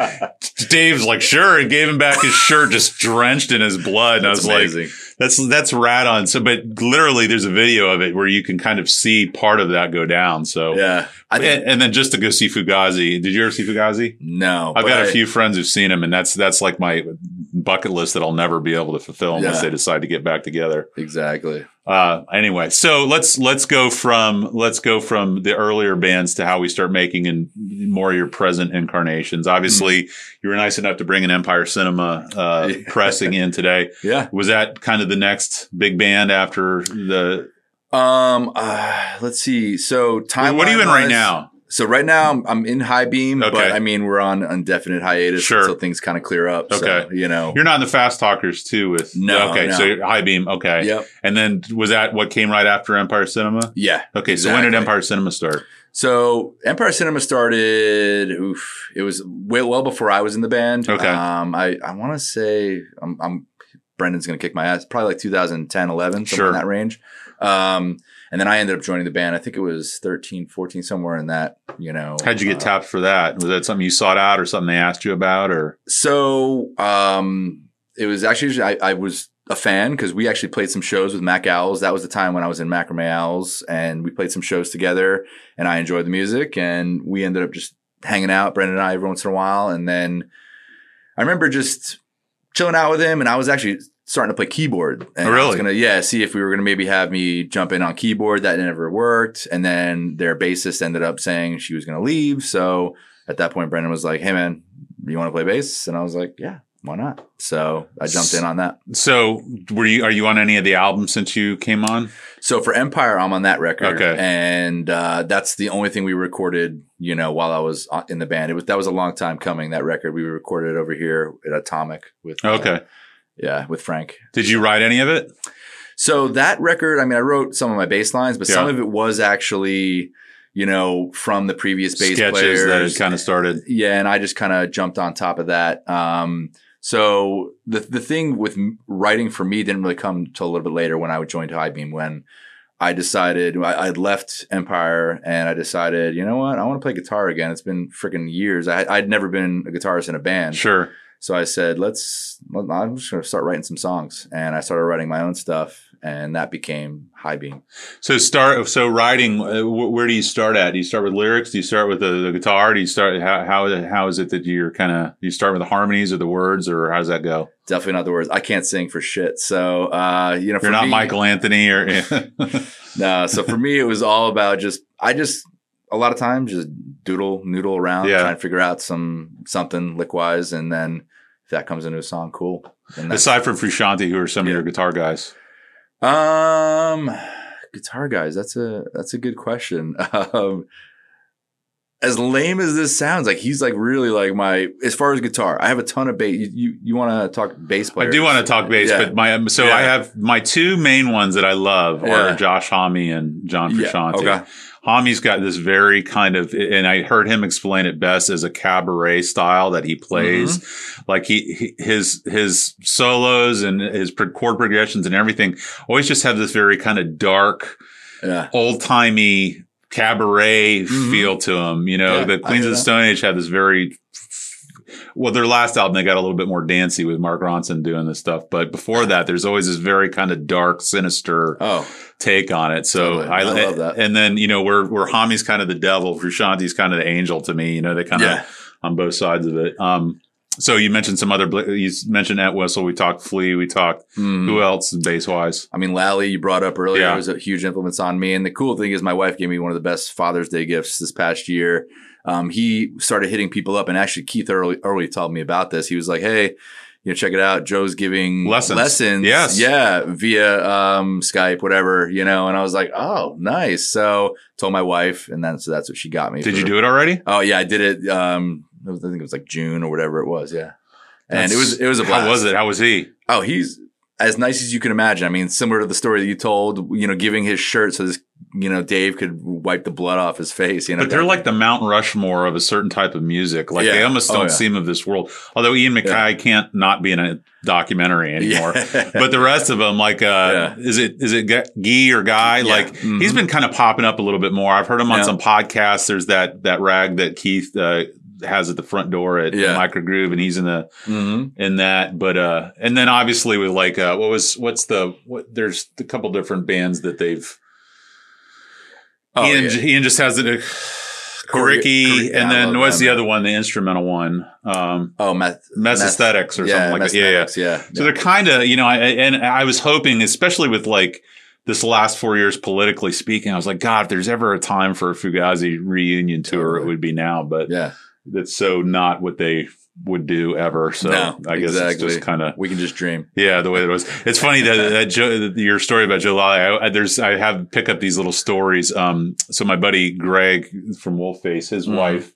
Dave's like, sure. And gave him back his shirt just drenched in his blood. And I That's was like, that's, that's rad on. So, but literally there's a video of it where you can kind of see part of that go down. So, yeah. I think, and, and then just to go see Fugazi. Did you ever see Fugazi? no. I've got a I- few friends who've seen him, and that's that's like my bucket list that I'll never be able to fulfill unless Yeah. they decide to get back together. Exactly. Uh, anyway, so let's let's go from let's go from the earlier bands to how we start making in more your present incarnations. Obviously, you were nice enough to bring an Empire Cinema uh, pressing in today. Yeah. Was that kind of the next big band after the? Um, uh, let's see. So time. what are you in right now? So right now I'm, I'm in high beam, Okay. but I mean we're on indefinite hiatus Sure. until things kind of clear up. So, Okay. you know. You're not in the Fast Talkers too with No, Okay, no. so high beam. Okay, Yep. And then was that what came right after Empire Cinema? Yeah. Okay, so when did Empire Cinema start? So Empire Cinema started. Oof, it was way, well before I was in the band. Okay. Um, I I want to say I'm, I'm Brendan's gonna kick my ass. Probably like 2010, 11, somewhere Sure. in that range. Um, and then I ended up joining the band. I think it was 13, 14, somewhere in that. You know. How'd you get uh, tapped for that? Was that something you sought out or something they asked you about or? So um, it was actually I, I was a fan because we actually played some shows with Mac Owls. That was the time when I was in Macrame Owls, and we played some shows together. And I enjoyed the music, and we ended up just hanging out, Brendan and I, every once in a while. And then I remember just chilling out with him, and I was actually starting to play keyboard. And Oh, I was really? gonna yeah see if we were gonna maybe have me jump in on keyboard. That never worked. And then their bassist ended up saying she was gonna leave. So at that point, Brendan was like, "Hey man, you want to play bass?" And I was like, "Yeah, why not?" So I jumped in on that. So were you, are you on any of the albums since you came on? So for Empire, I'm on that record, Okay. and uh, that's the only thing we recorded. You know, while I was uh, in the band, it was that was a long time coming. That record we recorded over here at Atomic with uh, Okay. yeah, with Frank. Did you write any of it? So that record, I mean, I wrote some of my bass lines, but some of it was actually, you know, from the previous bass Sketches players. that had kind of started. yeah, and I just kind of jumped on top of that. Um, so the the thing with writing for me didn't really come till a little bit later when I joined High Beam when I decided I, I'd left Empire and I decided, you know what, I want to play guitar again. It's been freaking years. I, I'd never been a guitarist in a band. Sure. So I said, let's, I'm just going to start writing some songs. And I started writing my own stuff, and that became High Beam. So start. So writing. Uh, wh- where do you start at? Do you start with lyrics? Do you start with the, the guitar? Do you start? How how how is it that you're kind of? You start with the harmonies or the words, or how does that go? Definitely not the words. I can't sing for shit. So, uh, you know, for You're not me- Michael Anthony or. No, so for me, it was all about just, I just, a lot of times just doodle noodle around, Yeah. trying to figure out some something lick wise, and then if that comes into a song, cool. Aside from Frusciante, who are some Yeah. of your guitar guys? Um, guitar guys, that's a that's a good question. Um, as lame as this sounds, like he's like really like my as far as guitar. I have a ton of bass. You you, you want to talk bass I do want to talk bass, Yeah. but my um, so Yeah. I have my two main ones that I love Yeah. are Josh Homme and John Yeah, Frusciante. okay. Homme's got this very kind of, and I heard him explain it best as a cabaret style that he plays. Mm-hmm. Like he, he, his, his solos and his chord progressions and everything always just have this very kind of dark, Yeah. old timey cabaret Mhm. feel to them. You know, Yeah, the Queens of the. Stone Age had this very, well, their last album, they got a little bit more dancey with Mark Ronson doing this stuff. But before that, there's always this very kind of dark, sinister Oh, take on it. So. I, I love that. And then, you know, where, where Homme's kind of the devil, Frusciante's kind of the angel to me. You know, they kind of yeah. on both sides of it. Um, so you mentioned some other, you mentioned at Whistle, we talked Flea, we talked, Mm. who else bass wise? I mean, Lally, you brought up earlier, Yeah. was a huge influence on me. And the cool thing is, my wife gave me one of the best Father's Day gifts this past year. Um, he started hitting people up, and actually, Keith early, early told me about this. He was like, "Hey, you know, check it out. Joe's giving Lessons. lessons, Yes. yeah, via um, Skype, whatever, you know." And I was like, "Oh, nice." So told my wife, and then so that's what she got me. Did for- you do it already? Oh yeah, I did it. Um, I was- I think it was like June or whatever it was. Yeah, and it was it was a blast. How was it? How was he? Oh, he's as nice as you can imagine. I mean, similar to the story that you told, you know, giving his shirt so this, you know, Dave could wipe the blood off his face. You know, But they're like the Mount Rushmore of a certain type of music. Like they almost Oh, don't yeah. seem of this world. Although Ian MacKaye can't not be in a documentary anymore. Yeah. But the rest of them, like, uh, is it, is it Guy or Guy? Yeah. Like Mhm. he's been kind of popping up a little bit more. I've heard him on Yeah. some podcasts. There's that, that rag that Keith, uh, has at the front door at Yeah. Microgroove and he's in the, hmm in that. But, uh, and then obviously with like, uh, what was, what's the, what, there's a couple different bands that they've, Oh, Ian, yeah. Ian just has it. Coriky, yeah, and then what's them. the other one? The instrumental one, um, oh, meth, Messthetics or yeah, something like that. Yeah, yeah. yeah. So they're kind of, you know, I, and I was hoping, especially with like this last four years politically speaking, I was like, God, if there's ever a time for a Fugazi reunion tour, it would be now. But yeah, that's so not what they would do ever. So No, I guess it's just kind of we can just dream. yeah, the way that it was. It's funny that, that Joe, your story about Joe Lally. I, I- there's I have pick up these little stories. Um, so my buddy Greg from Wolfface, his Mhm. wife,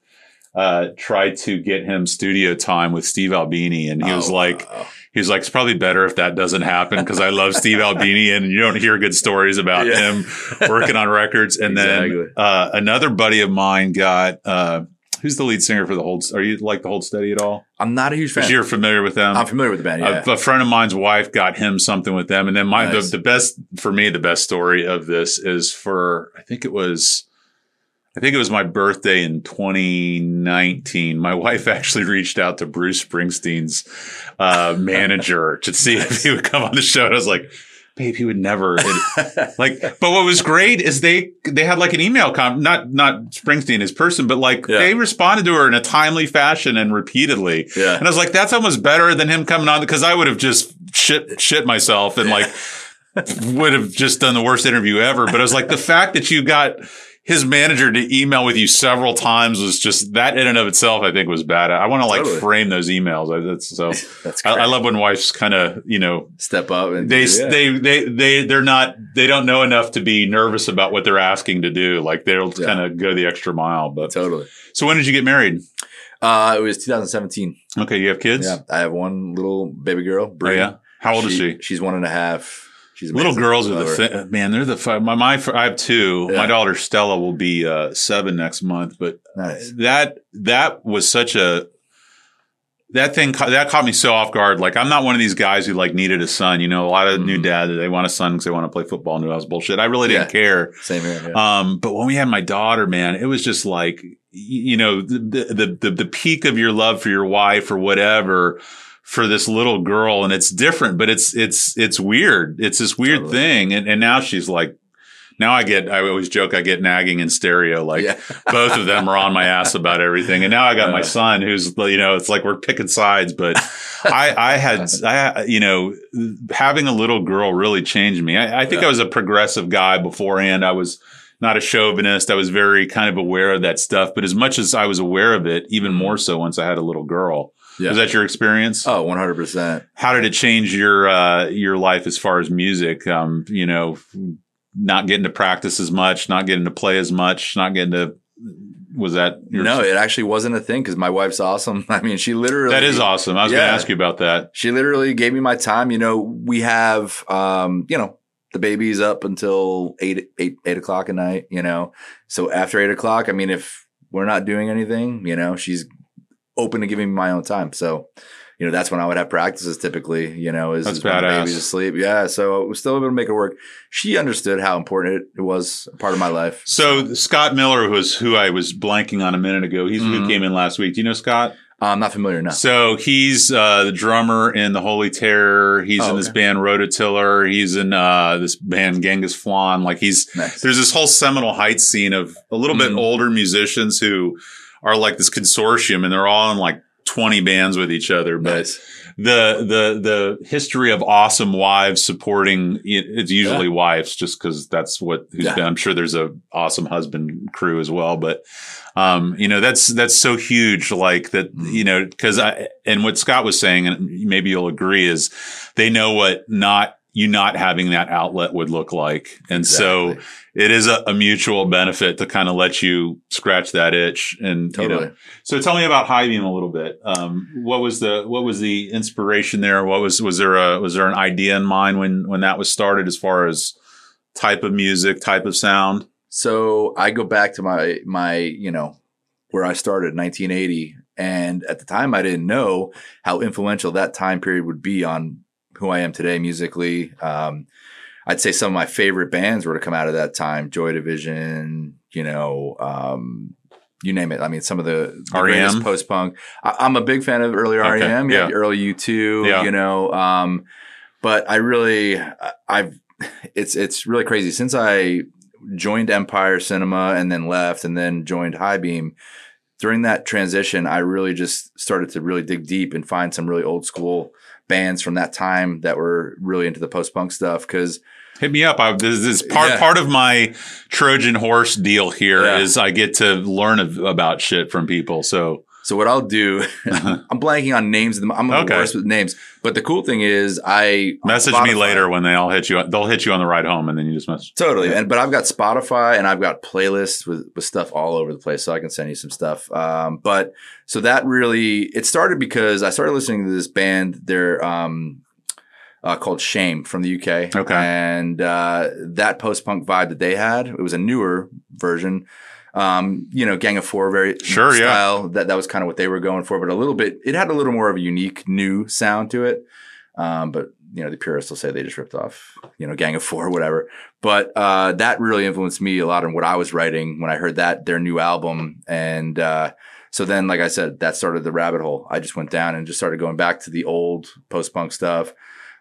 uh, tried to get him studio time with Steve Albini, and he was Oh, like, wow. he was like, it's probably better if that doesn't happen because I love Steve Albini, and you don't hear good stories about Yeah. him working on records. And then uh, another buddy of mine got. Uh, Who's the lead singer for the Hold? Are you like the Hold Steady at all? I'm not a huge fan. You're familiar with them. I'm familiar with the band. Yeah. A, a friend of mine's wife got him something with them. And then my, Nice. the, the best for me, the best story of this is for, I think it was, I think it was my birthday in 2019. My wife actually reached out to Bruce Springsteen's uh, manager to see if he would come on the show. And I was like, babe, he would never. Like, but what was great is they, they had like an email com, not, not Springsteen his person, but like Yeah. they responded to her in a timely fashion and repeatedly. yeah. And I was like, that's almost better than him coming on because I would have just shit shit myself and like would have just done the worst interview ever. But I was like, the fact that you got his manager to email with you several times was just that in and of itself, I think was bad. I want to like Totally. frame those emails. I, that's so That's I. I love when wives kind of, you know, Step up and they, yeah. they, they, they, they're not, they don't know enough to be nervous about what they're asking to do. Like they'll Yeah. kind of go the extra mile. But totally. so when did you get married? Uh, it was 2017. Okay. You have kids? Yeah, I have one little baby girl. Oh, yeah. How old is she? She's one and a half. She's Little girls are the fi- man. They're the fun. My, my I have two. Yeah. My daughter Stella will be uh, seven next month. But Nice. that that was such a that thing that caught me so off guard. Like I'm not one of these guys who like needed a son. You know, a lot of new Mhm. dads they want a son because they want to play football. Knew I was bullshit. I really didn't Yeah. care. Same here. Yeah. Um, but when we had my daughter, man, it was just like, you know, the, the, the, the peak of your love for your wife or whatever for this little girl. And it's different, but it's, it's, it's weird. It's this weird Totally. thing. And, and now she's like, now I get, I always joke, I get nagging in stereo. Like yeah. both of them are on my ass about everything. And now I got my Uh. son who's, you know, it's like we're picking sides, but I, I had, I, you know, having a little girl really changed me. I, I think Yeah. I was a progressive guy beforehand. I was, not a chauvinist. I was very kind of aware of that stuff. But as much as I was aware of it, even more so once I had a little girl. Yeah. Was that your experience? Oh, 100%. How did it change your uh, your life as far as music? Um, you know, not getting to practice as much, not getting to play as much, not getting to. Was that your, No, it actually wasn't a thing because my wife's awesome. I mean, she literally. That is awesome. I was gonna ask you about that. She literally gave me my time. You know, we have, um, you know, the baby's up until eight, eight, eight o'clock at night, you know. So after eight o'clock, I mean, if we're not doing anything, you know, she's open to giving me my own time. So, you know, that's when I would have practices typically, you know, is, That's is when the badass. baby's asleep. Yeah. So I was still able to make it work. She understood how important it, was a part of my life. So Scott Miller was who I was blanking on a minute ago. He's who Mhm. came in last week. Do you know Scott? I'm not familiar now. So he's uh, the drummer in the Holy Terror. He's Oh, in this okay. band Rototiller. He's in uh, this band Genghis Flan. Like he's Nice. there's this whole Seminole Heights scene of a little bit Mhm. older musicians who are like this consortium, and they're all in like 20 bands with each other. But Nice. the the the history of awesome wives supporting it's usually wives just because that's what who's Yeah. been i'm sure there's a awesome husband crew as well but um you know that's that's so huge like that Mm. you know because i and what scott was saying and maybe you'll agree is they know what not you not having that outlet would look like and so it is a, a mutual benefit to kind of let you scratch that itch and you know totally. so tell me about High Beam a little bit. Um, what was the what was the inspiration there? What was was there a was there an idea in mind when when that was started as far as type of music, type of sound? So I go back to my my you know where I started, 1980, and at the time I didn't know how influential that time period would be on who I am today musically. Um, I'd say some of my favorite bands were to come out of that time: Joy Division, you know, um, you name it. I mean, some of the, the REM? post punk. I'm a big fan of early Okay, REM, yeah, yeah. early U2, Yeah. you know. Um, but I really, I've, it's it's really crazy since I joined Empire Cinema and then left and then joined High Beam. During that transition, I really just started to really dig deep and find some really old school bands from that time that were really into the post punk stuff. Cause Hit me up. I, this is part Yeah. part of my Trojan horse deal here is Yeah. I get to learn about shit from people. So so what I'll do, I'm blanking on names. of them. I'm Okay. worst with names. But the cool thing is, I message me later when they all hit you. They'll hit you on the ride home, and then you just message. Totally. And but I've got Spotify and I've got playlists with, with stuff all over the place. So I can send you some stuff. Um, but so that really it started because I started listening to this band. They're um uh, called Shame from the UK. Okay. And uh, that post punk vibe that they had, it was a newer version. Um, you know, Gang of Four, very Sure, yeah. style. That that was kind of what they were going for, but a little bit. It had a little more of a unique new sound to it. Um, but you know, the purists will say they just ripped off, you know, Gang of Four or whatever. But uh, that really influenced me a lot in what I was writing when I heard that their new album. And uh, so then, like I said, that started the rabbit hole. I just went down and just started going back to the old post punk stuff.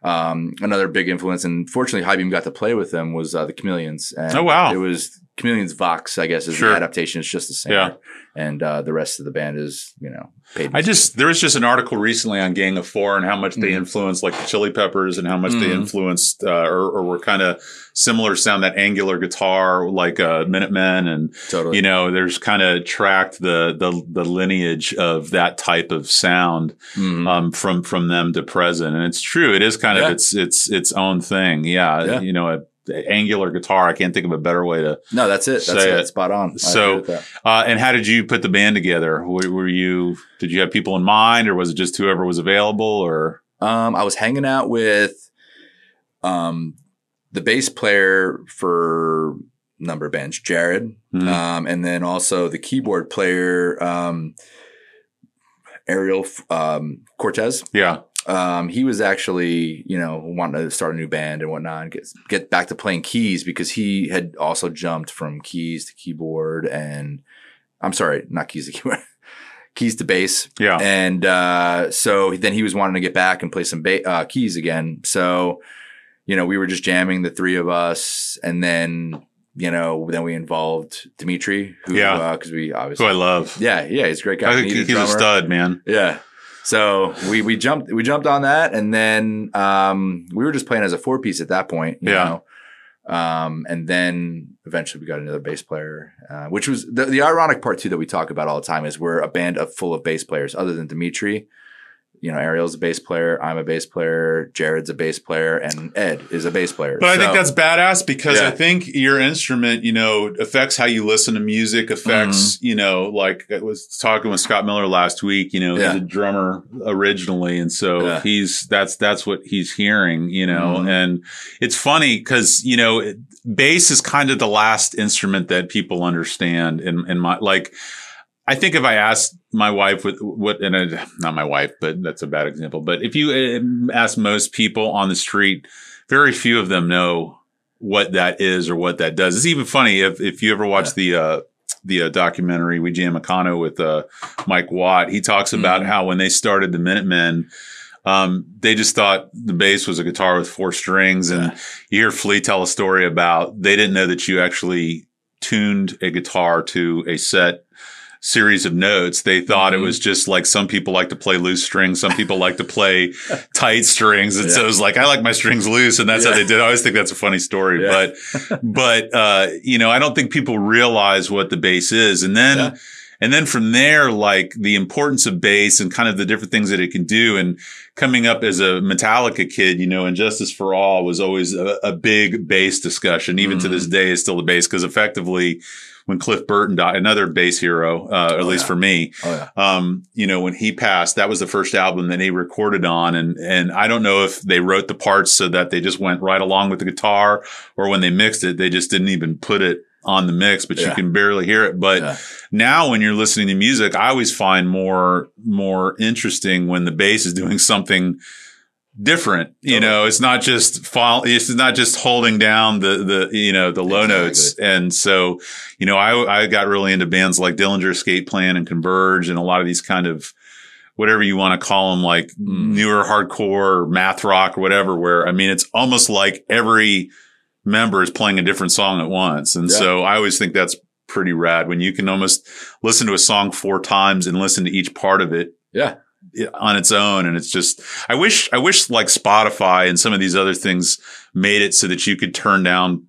Um, another big influence, and fortunately, High Beam got to play with them was uh, the Chameleons. And Oh, wow. It was Chameleons Vox, I guess, is Sure. the adaptation. It's just the same. Yeah. And uh, the rest of the band is, you know, paid. I just there was just an article recently on Gang of Four and how much they Mhm. influenced like the Chili Peppers and how much they Mhm. influenced uh, or, or were kind of similar sound that angular guitar like uh, Minutemen and totally. you know there's kind of tracked the the the lineage of that type of sound Mhm. um, from from them to present and it's true it is kind of its its its own thing yeah, Yeah. you know a, angular guitar I can't think of a better way to no, that's it. That's it. it. Spot on. I So- agree with that. uh, and how did you put the band together? Were, were you did you have people in mind, or was it just whoever was available? Or Um, I was hanging out with um, the bass player for number of bands, Jared, Mhm. um, and then also the keyboard player, um, Ariel um, Cortez. yeah, Um, he was actually, you know, wanting to start a new band and whatnot, and get get back to playing keys because he had also jumped from keys to keyboard, and I'm sorry, not keys to keyboard, keys to bass. yeah, And uh, so then he was wanting to get back and play some ba- uh, keys again. So, you know, we were just jamming the three of us, and then you know, then we involved Dimitri, who, Yeah. because we obviously, who I love. yeah, yeah, he's a great guy. I think he's a stud, man. Yeah. So we we jumped we jumped on that, and then um, we were just playing as a four piece at that point. You Yeah. Know? Um, and then eventually we got another bass player, uh, which was the, the ironic part too that we talk about all the time is we're a band of full of bass players other than Dimitri. You know, Ariel's a bass player. I'm a bass player. Jared's a bass player, and Ed is a bass player. But I think that's badass because I think your instrument, you know, affects how you listen to music, affects, Mm-hmm. you know, like I was talking with Scott Miller last week, you know, Yeah. he's a drummer originally. And so Yeah. he's, that's, that's what he's hearing, you know, Mhm. and it's funny because, you know, it, bass is kind of the last instrument that people understand in, in my, like, I think if I asked my wife what, what, and not my wife, but that's a bad example. But if you uh, ask most people on the street, very few of them know what that is or what that does. It's even funny if if you ever watch the uh, the uh, documentary We Jam Econo with uh, Mike Watt. He talks about Mhm. how when they started the Minutemen. Um, they just thought the bass was a guitar with four strings, and Yeah. you hear Flea tell a story about they didn't know that you actually tuned a guitar to a set series of notes. They thought Mhm. it was just like some people like to play loose strings, some people like to play tight strings, and so Yeah. it was like I like my strings loose, and that's how they did. I always think that's a funny story, Yeah. but but uh, you know, I don't think people realize what the bass is, and then. Yeah. And then from there, like the importance of bass and kind of the different things that it can do. And coming up as a Metallica kid, you know, Injustice for All was always a, a big bass discussion. Even to Mhm. this day, is still the bass because effectively, when Cliff Burton died, another bass hero, uh, at Oh, least yeah. for me, Oh yeah. um, you know, when he passed, that was the first album that he recorded on. And, and I don't know if they wrote the parts so that they just went right along with the guitar or when they mixed it, they just didn't even put it on the mix, but you can barely hear it. But Yeah. now when you're listening to music, I always find more, more interesting when the bass is doing something different. You Totally. know, it's not just file, it's not just holding down the, the, you know, the low Exactly. notes. And so, you know, I, I got really into bands like Dillinger Escape Plan and Converge and a lot of these kind of, whatever you want to call them, like Mm. newer hardcore or math rock or whatever, where I mean, it's almost like every member is playing a different song at once. And Yeah. so I always think that's pretty rad when you can almost listen to a song four times and listen to each part of it Yeah. On its own. And it's just, I wish, I wish like Spotify and some of these other things made it so that you could turn down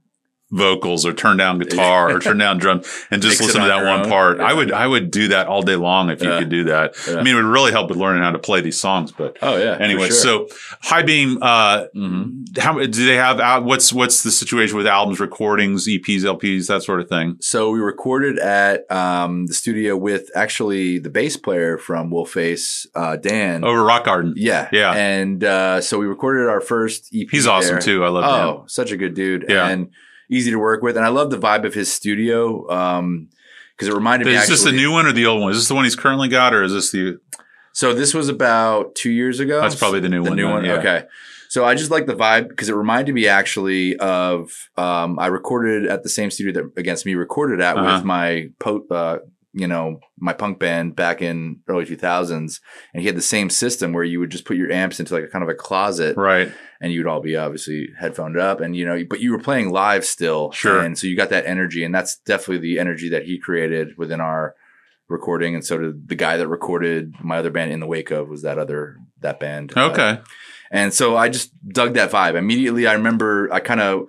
vocals or turn down guitar or turn down drum and just Mix listen to that one own. part. I would, I would do that all day long if you Yeah. could do that. Yeah. I mean, it would really help with learning how to play these songs, but Oh yeah. anyway, sure. so High Beam, uh, Mhm. how do they have out? What's, what's the situation with albums, recordings, EPs, LPs, that sort of thing? So we recorded at um, the studio with actually the bass player from Wolfface, uh, Dan. Over Rock Garden. yeah, Yeah. And uh, so we recorded our first EP. He's awesome there. too. I love him. Oh, such a good dude. Yeah. and easy to work with. And I love the vibe of his studio because it reminded me. Is this the new one or the old one? Is this the one he's currently got, or is this the? So this was about two years ago. That's probably the new the one new then, one. yeah. Okay. So I just like the vibe because it reminded me actually of um, I recorded at the same studio that Against Me recorded at Uh-huh. with my po- uh, you know my punk band back in early 2000s, and he had the same system where you would just put your amps into like a kind of a closet, Right. and you'd all be obviously headphoned up, and you know, but you were playing live still, Sure. and so you got that energy, and that's definitely the energy that he created within our recording, and so did the guy that recorded my other band in the wake of was that other that band, Uh, Okay. and so I just dug that vibe immediately. I remember I kind of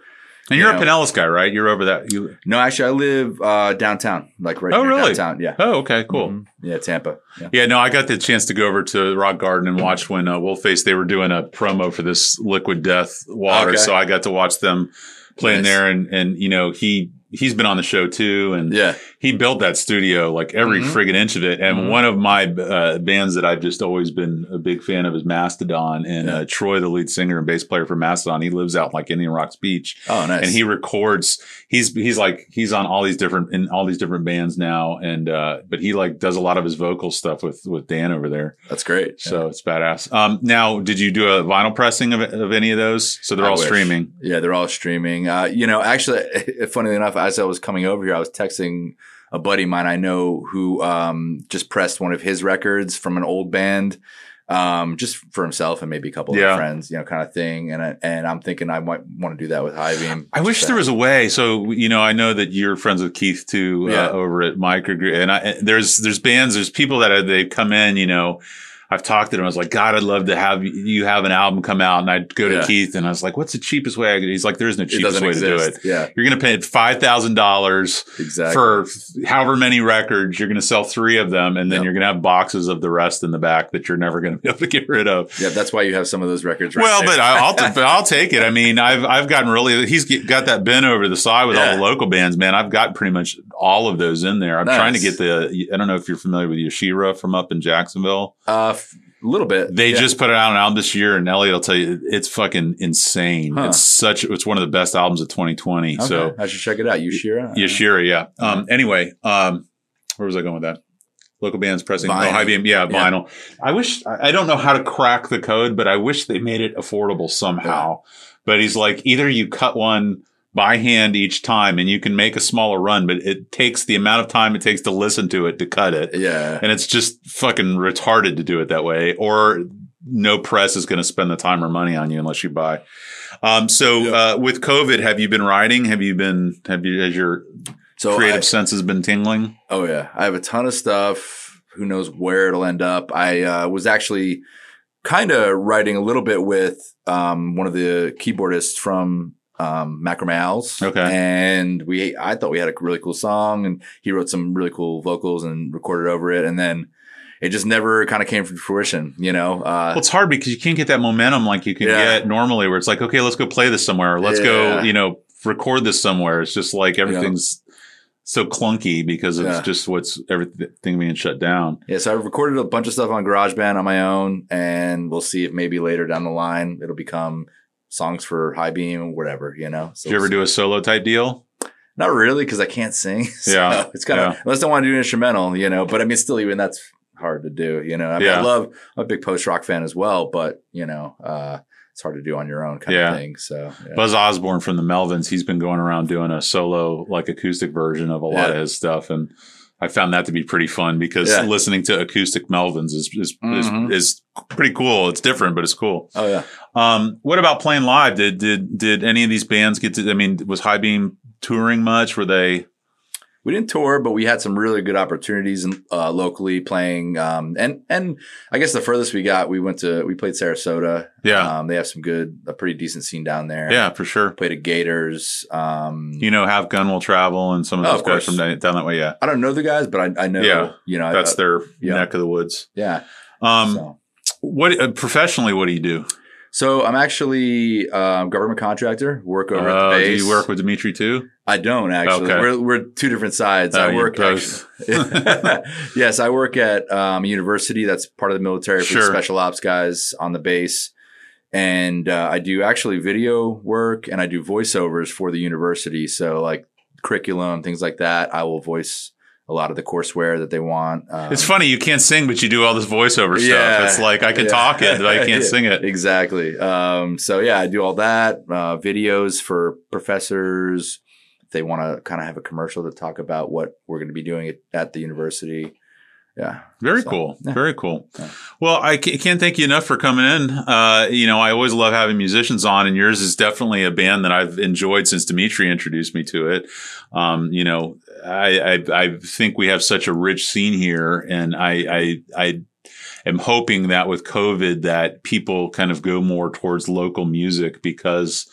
and you're you a know- Pinellas guy, right? You're over that. You. no, actually, I live uh, downtown, like right Oh, really? downtown. Yeah, Oh, okay, cool. Mhm. Yeah, Tampa. Yeah. Yeah, no, I got the chance to go over to Rock Garden and watch when uh, Wolfface they were doing a promo for this Liquid Death water, Okay. so I got to watch them playing Nice. there, and and you know he he's been on the show too, and Yeah. He built that studio like every Mhm. friggin' inch of it. And Mhm. one of my uh, bands that I've just always been a big fan of is Mastodon, and Yeah. uh, Troy, the lead singer and bass player for Mastodon, he lives out like Indian Rocks Beach Oh, nice. and he records he's he's like he's on all these different in all these different bands now and uh but he like does a lot of his vocal stuff with with dan over there That's great. so it's badass um now did you do a vinyl pressing of, of any of those so they're I all wish. streaming Yeah, they're all streaming. Uh, you know, actually, funnily enough, as I was coming over here, I was texting a buddy of mine I know who um, just pressed one of his records from an old band, um, just for himself and maybe a couple Yeah. of friends, you know, kind of thing. And I, and I'm thinking I might want to do that with High Beam. i wish there was a way so you know i know that you're friends with keith too Yeah. uh, over at Microgroove and i and there's there's bands there's people that are, they come in you know I've talked to him. I was like, God, I'd love to have you have an album come out. And I'd go to Yeah. Keith and I was like, what's the cheapest way I could? He's like, there isn't a cheapest way to do it. Yeah, You're going to pay five thousand dollars exactly. for however many records. You're going to sell three of them, and then Yep. you're going to have boxes of the rest in the back that you're never going to be able to get rid of. yeah, that's why you have some of those records. Right well, there. but I'll t- I'll take it. I mean, I've I've gotten really. he's got that bin over the side with all the local bands, man. I've got pretty much all of those in there. I'm trying to get the. I don't know if you're familiar with Yashira from up in Jacksonville. uh, a little bit. They Yeah. just put it out an album this year, and Elliot will tell you it's fucking insane. Huh. It's such. It's one of the best albums of 2020. Okay, So I should check it out. Yushira. Yashira, yeah. Um, anyway, um, where was I going with that? Local bands pressing Vinyl. oh, high beam, yeah, Yeah. vinyl. I wish I don't know how to crack the code, but I wish they made it affordable somehow. But he's like, either you cut one by hand each time, and you can make a smaller run, but it takes the amount of time it takes to listen to it to cut it, Yeah. and it's just fucking retarded to do it that way. Or no press is going to spend the time or money on you unless you buy. Um, so Yeah. uh, with COVID, have you been writing? Have you been? Have you? Has your So creative I- sense has been tingling. Oh yeah, I have a ton of stuff. Who knows where it'll end up? I uh, was actually kind of writing a little bit with um, one of the keyboardists from um, Macrame Owls. Okay. and we I thought we had a really cool song, and he wrote some really cool vocals and recorded over it, and then it just never kind of came to fruition. You know, uh, Well, it's hard because you can't get that momentum like you can Yeah. get normally, where it's like, okay, let's go play this somewhere, let's go, you know, record this somewhere. It's just like everything's so clunky because of Yeah. just what's everything being shut down. Yeah, so I've recorded a bunch of stuff on GarageBand on my own, and we'll see if maybe later down the line it'll become songs for High Beam, whatever, you know. So Did you ever do a solo type deal? Not really, because I can't sing. So Yeah, it's kind of yeah. unless I want to do an instrumental, you know. But I mean, still, even that's hard to do, you know. I mean, Yeah. I love. I'm a big post rock fan as well, but you know, uh, it's hard to do on your own kind Yeah. of thing. So yeah. Buzz Osborne from the Melvins, he's been going around doing a solo, like acoustic version of a lot of his stuff. And I found that to be pretty fun because Yeah. listening to acoustic Melvins is, is, Mhm. is, is pretty cool. It's different, but it's cool. oh yeah. Um, what about playing live? Did did did any of these bands get to? I mean, was High Beam touring much? Were they? We didn't tour, but we had some really good opportunities in, uh, locally playing. Um, and and I guess the furthest we got, we went to we played Sarasota. Yeah, Um, they have some good, a pretty decent scene down there. yeah, for sure. Played at Gators. Um, You know, Have Gun Will Travel and some of Oh, those of guys from down down that way. Yeah, I don't know the guys, but I, I know. Yeah. you know, that's I, their yeah. neck of the woods. yeah. Um, so. what uh, professionally? What do you do? So I'm actually a government contractor. Work over Uh, at the base. do you work with Dimitri too? I don't actually. Okay. We're we're two different sides. Oh, I work actually- yes, I work at um, a university that's part of the military for the special ops guys on the base, and uh, I do actually video work and I do voiceovers for the university. So like curriculum, things like that. I will voice a lot of the courseware that they want. Um, It's funny you can't sing, but you do all this voiceover stuff. Yeah. It's like I can Yeah. talk it, but I can't Yeah. sing it. Exactly. Um, so yeah, I do all that. Uh, videos for professors. If they want to kind of have a commercial to talk about what we're going to be doing at, at the university. Yeah. Very So, cool. yeah. Very cool. Yeah. Well, I can't thank you enough for coming in. Uh, you know, I always love having musicians on, and yours is definitely a band that I've enjoyed since Dimitri introduced me to it. Um, you know, I, I I think we have such a rich scene here, and I I I am hoping that with COVID, that people kind of go more towards local music because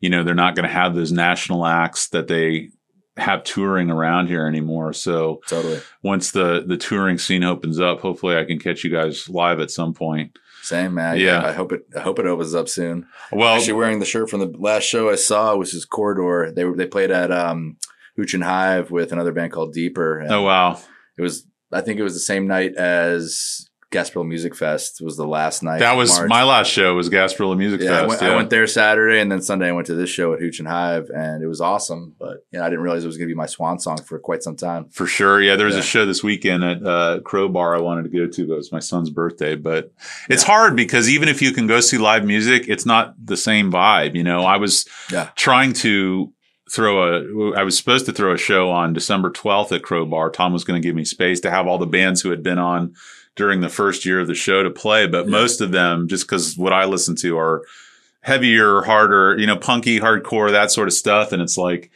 you know they're not going to have those national acts that they have touring around here anymore. So Totally. once the the touring scene opens up, hopefully I can catch you guys live at some point. Same man. Yeah. I hope it. I hope it opens up soon. Well, Actually, wearing the shirt from the last show I saw, which is Corridor. They they played at um, Hooch and Hive with another band called Deeper. Oh wow, It was. I think it was the same night as Gasparilla Music Fest. Was the last night. that was March. my last show was Gasparilla Music Yeah, I Fest. went, yeah. I went there Saturday, and then Sunday I went to this show at Hooch and Hive, and it was awesome. But you know, I didn't realize it was going to be my swan song for quite some time. For sure. Yeah, there was Yeah. a show this weekend at uh, Crowbar I wanted to go to, but it was my son's birthday. But it's hard because even if you can go see live music, it's not the same vibe. You know, I was trying to throw a, I was supposed to throw a show on December 12th at Crowbar. Tom was going to give me space to have all the bands who had been on during the first year of the show to play. But Yeah. most of them, just because what I listen to are heavier, harder, you know, punky, hardcore, that sort of stuff. And it's like,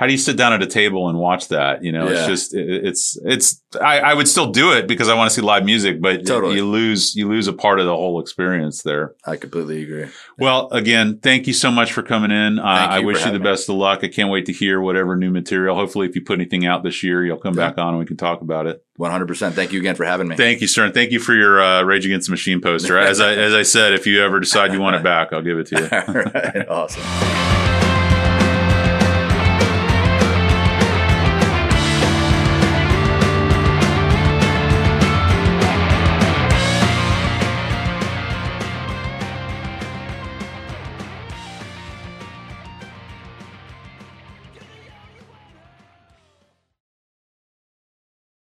how do you sit down at a table and watch that? You know, it's just it, it's it's I, I would still do it because I want to see live music, but Totally. you lose you lose a part of the whole experience there. I completely agree. Well, again, thank you so much for coming in. Uh, I wish you the me. best of luck. I can't wait to hear whatever new material. Hopefully, if you put anything out this year, you'll come Yeah. back on and we can talk about it. 100%. Thank you again for having me. Thank you, sir, and thank you for your uh, Rage Against the Machine poster. As I as I said, if you ever decide you want it back, I'll give it to you. Right. Awesome.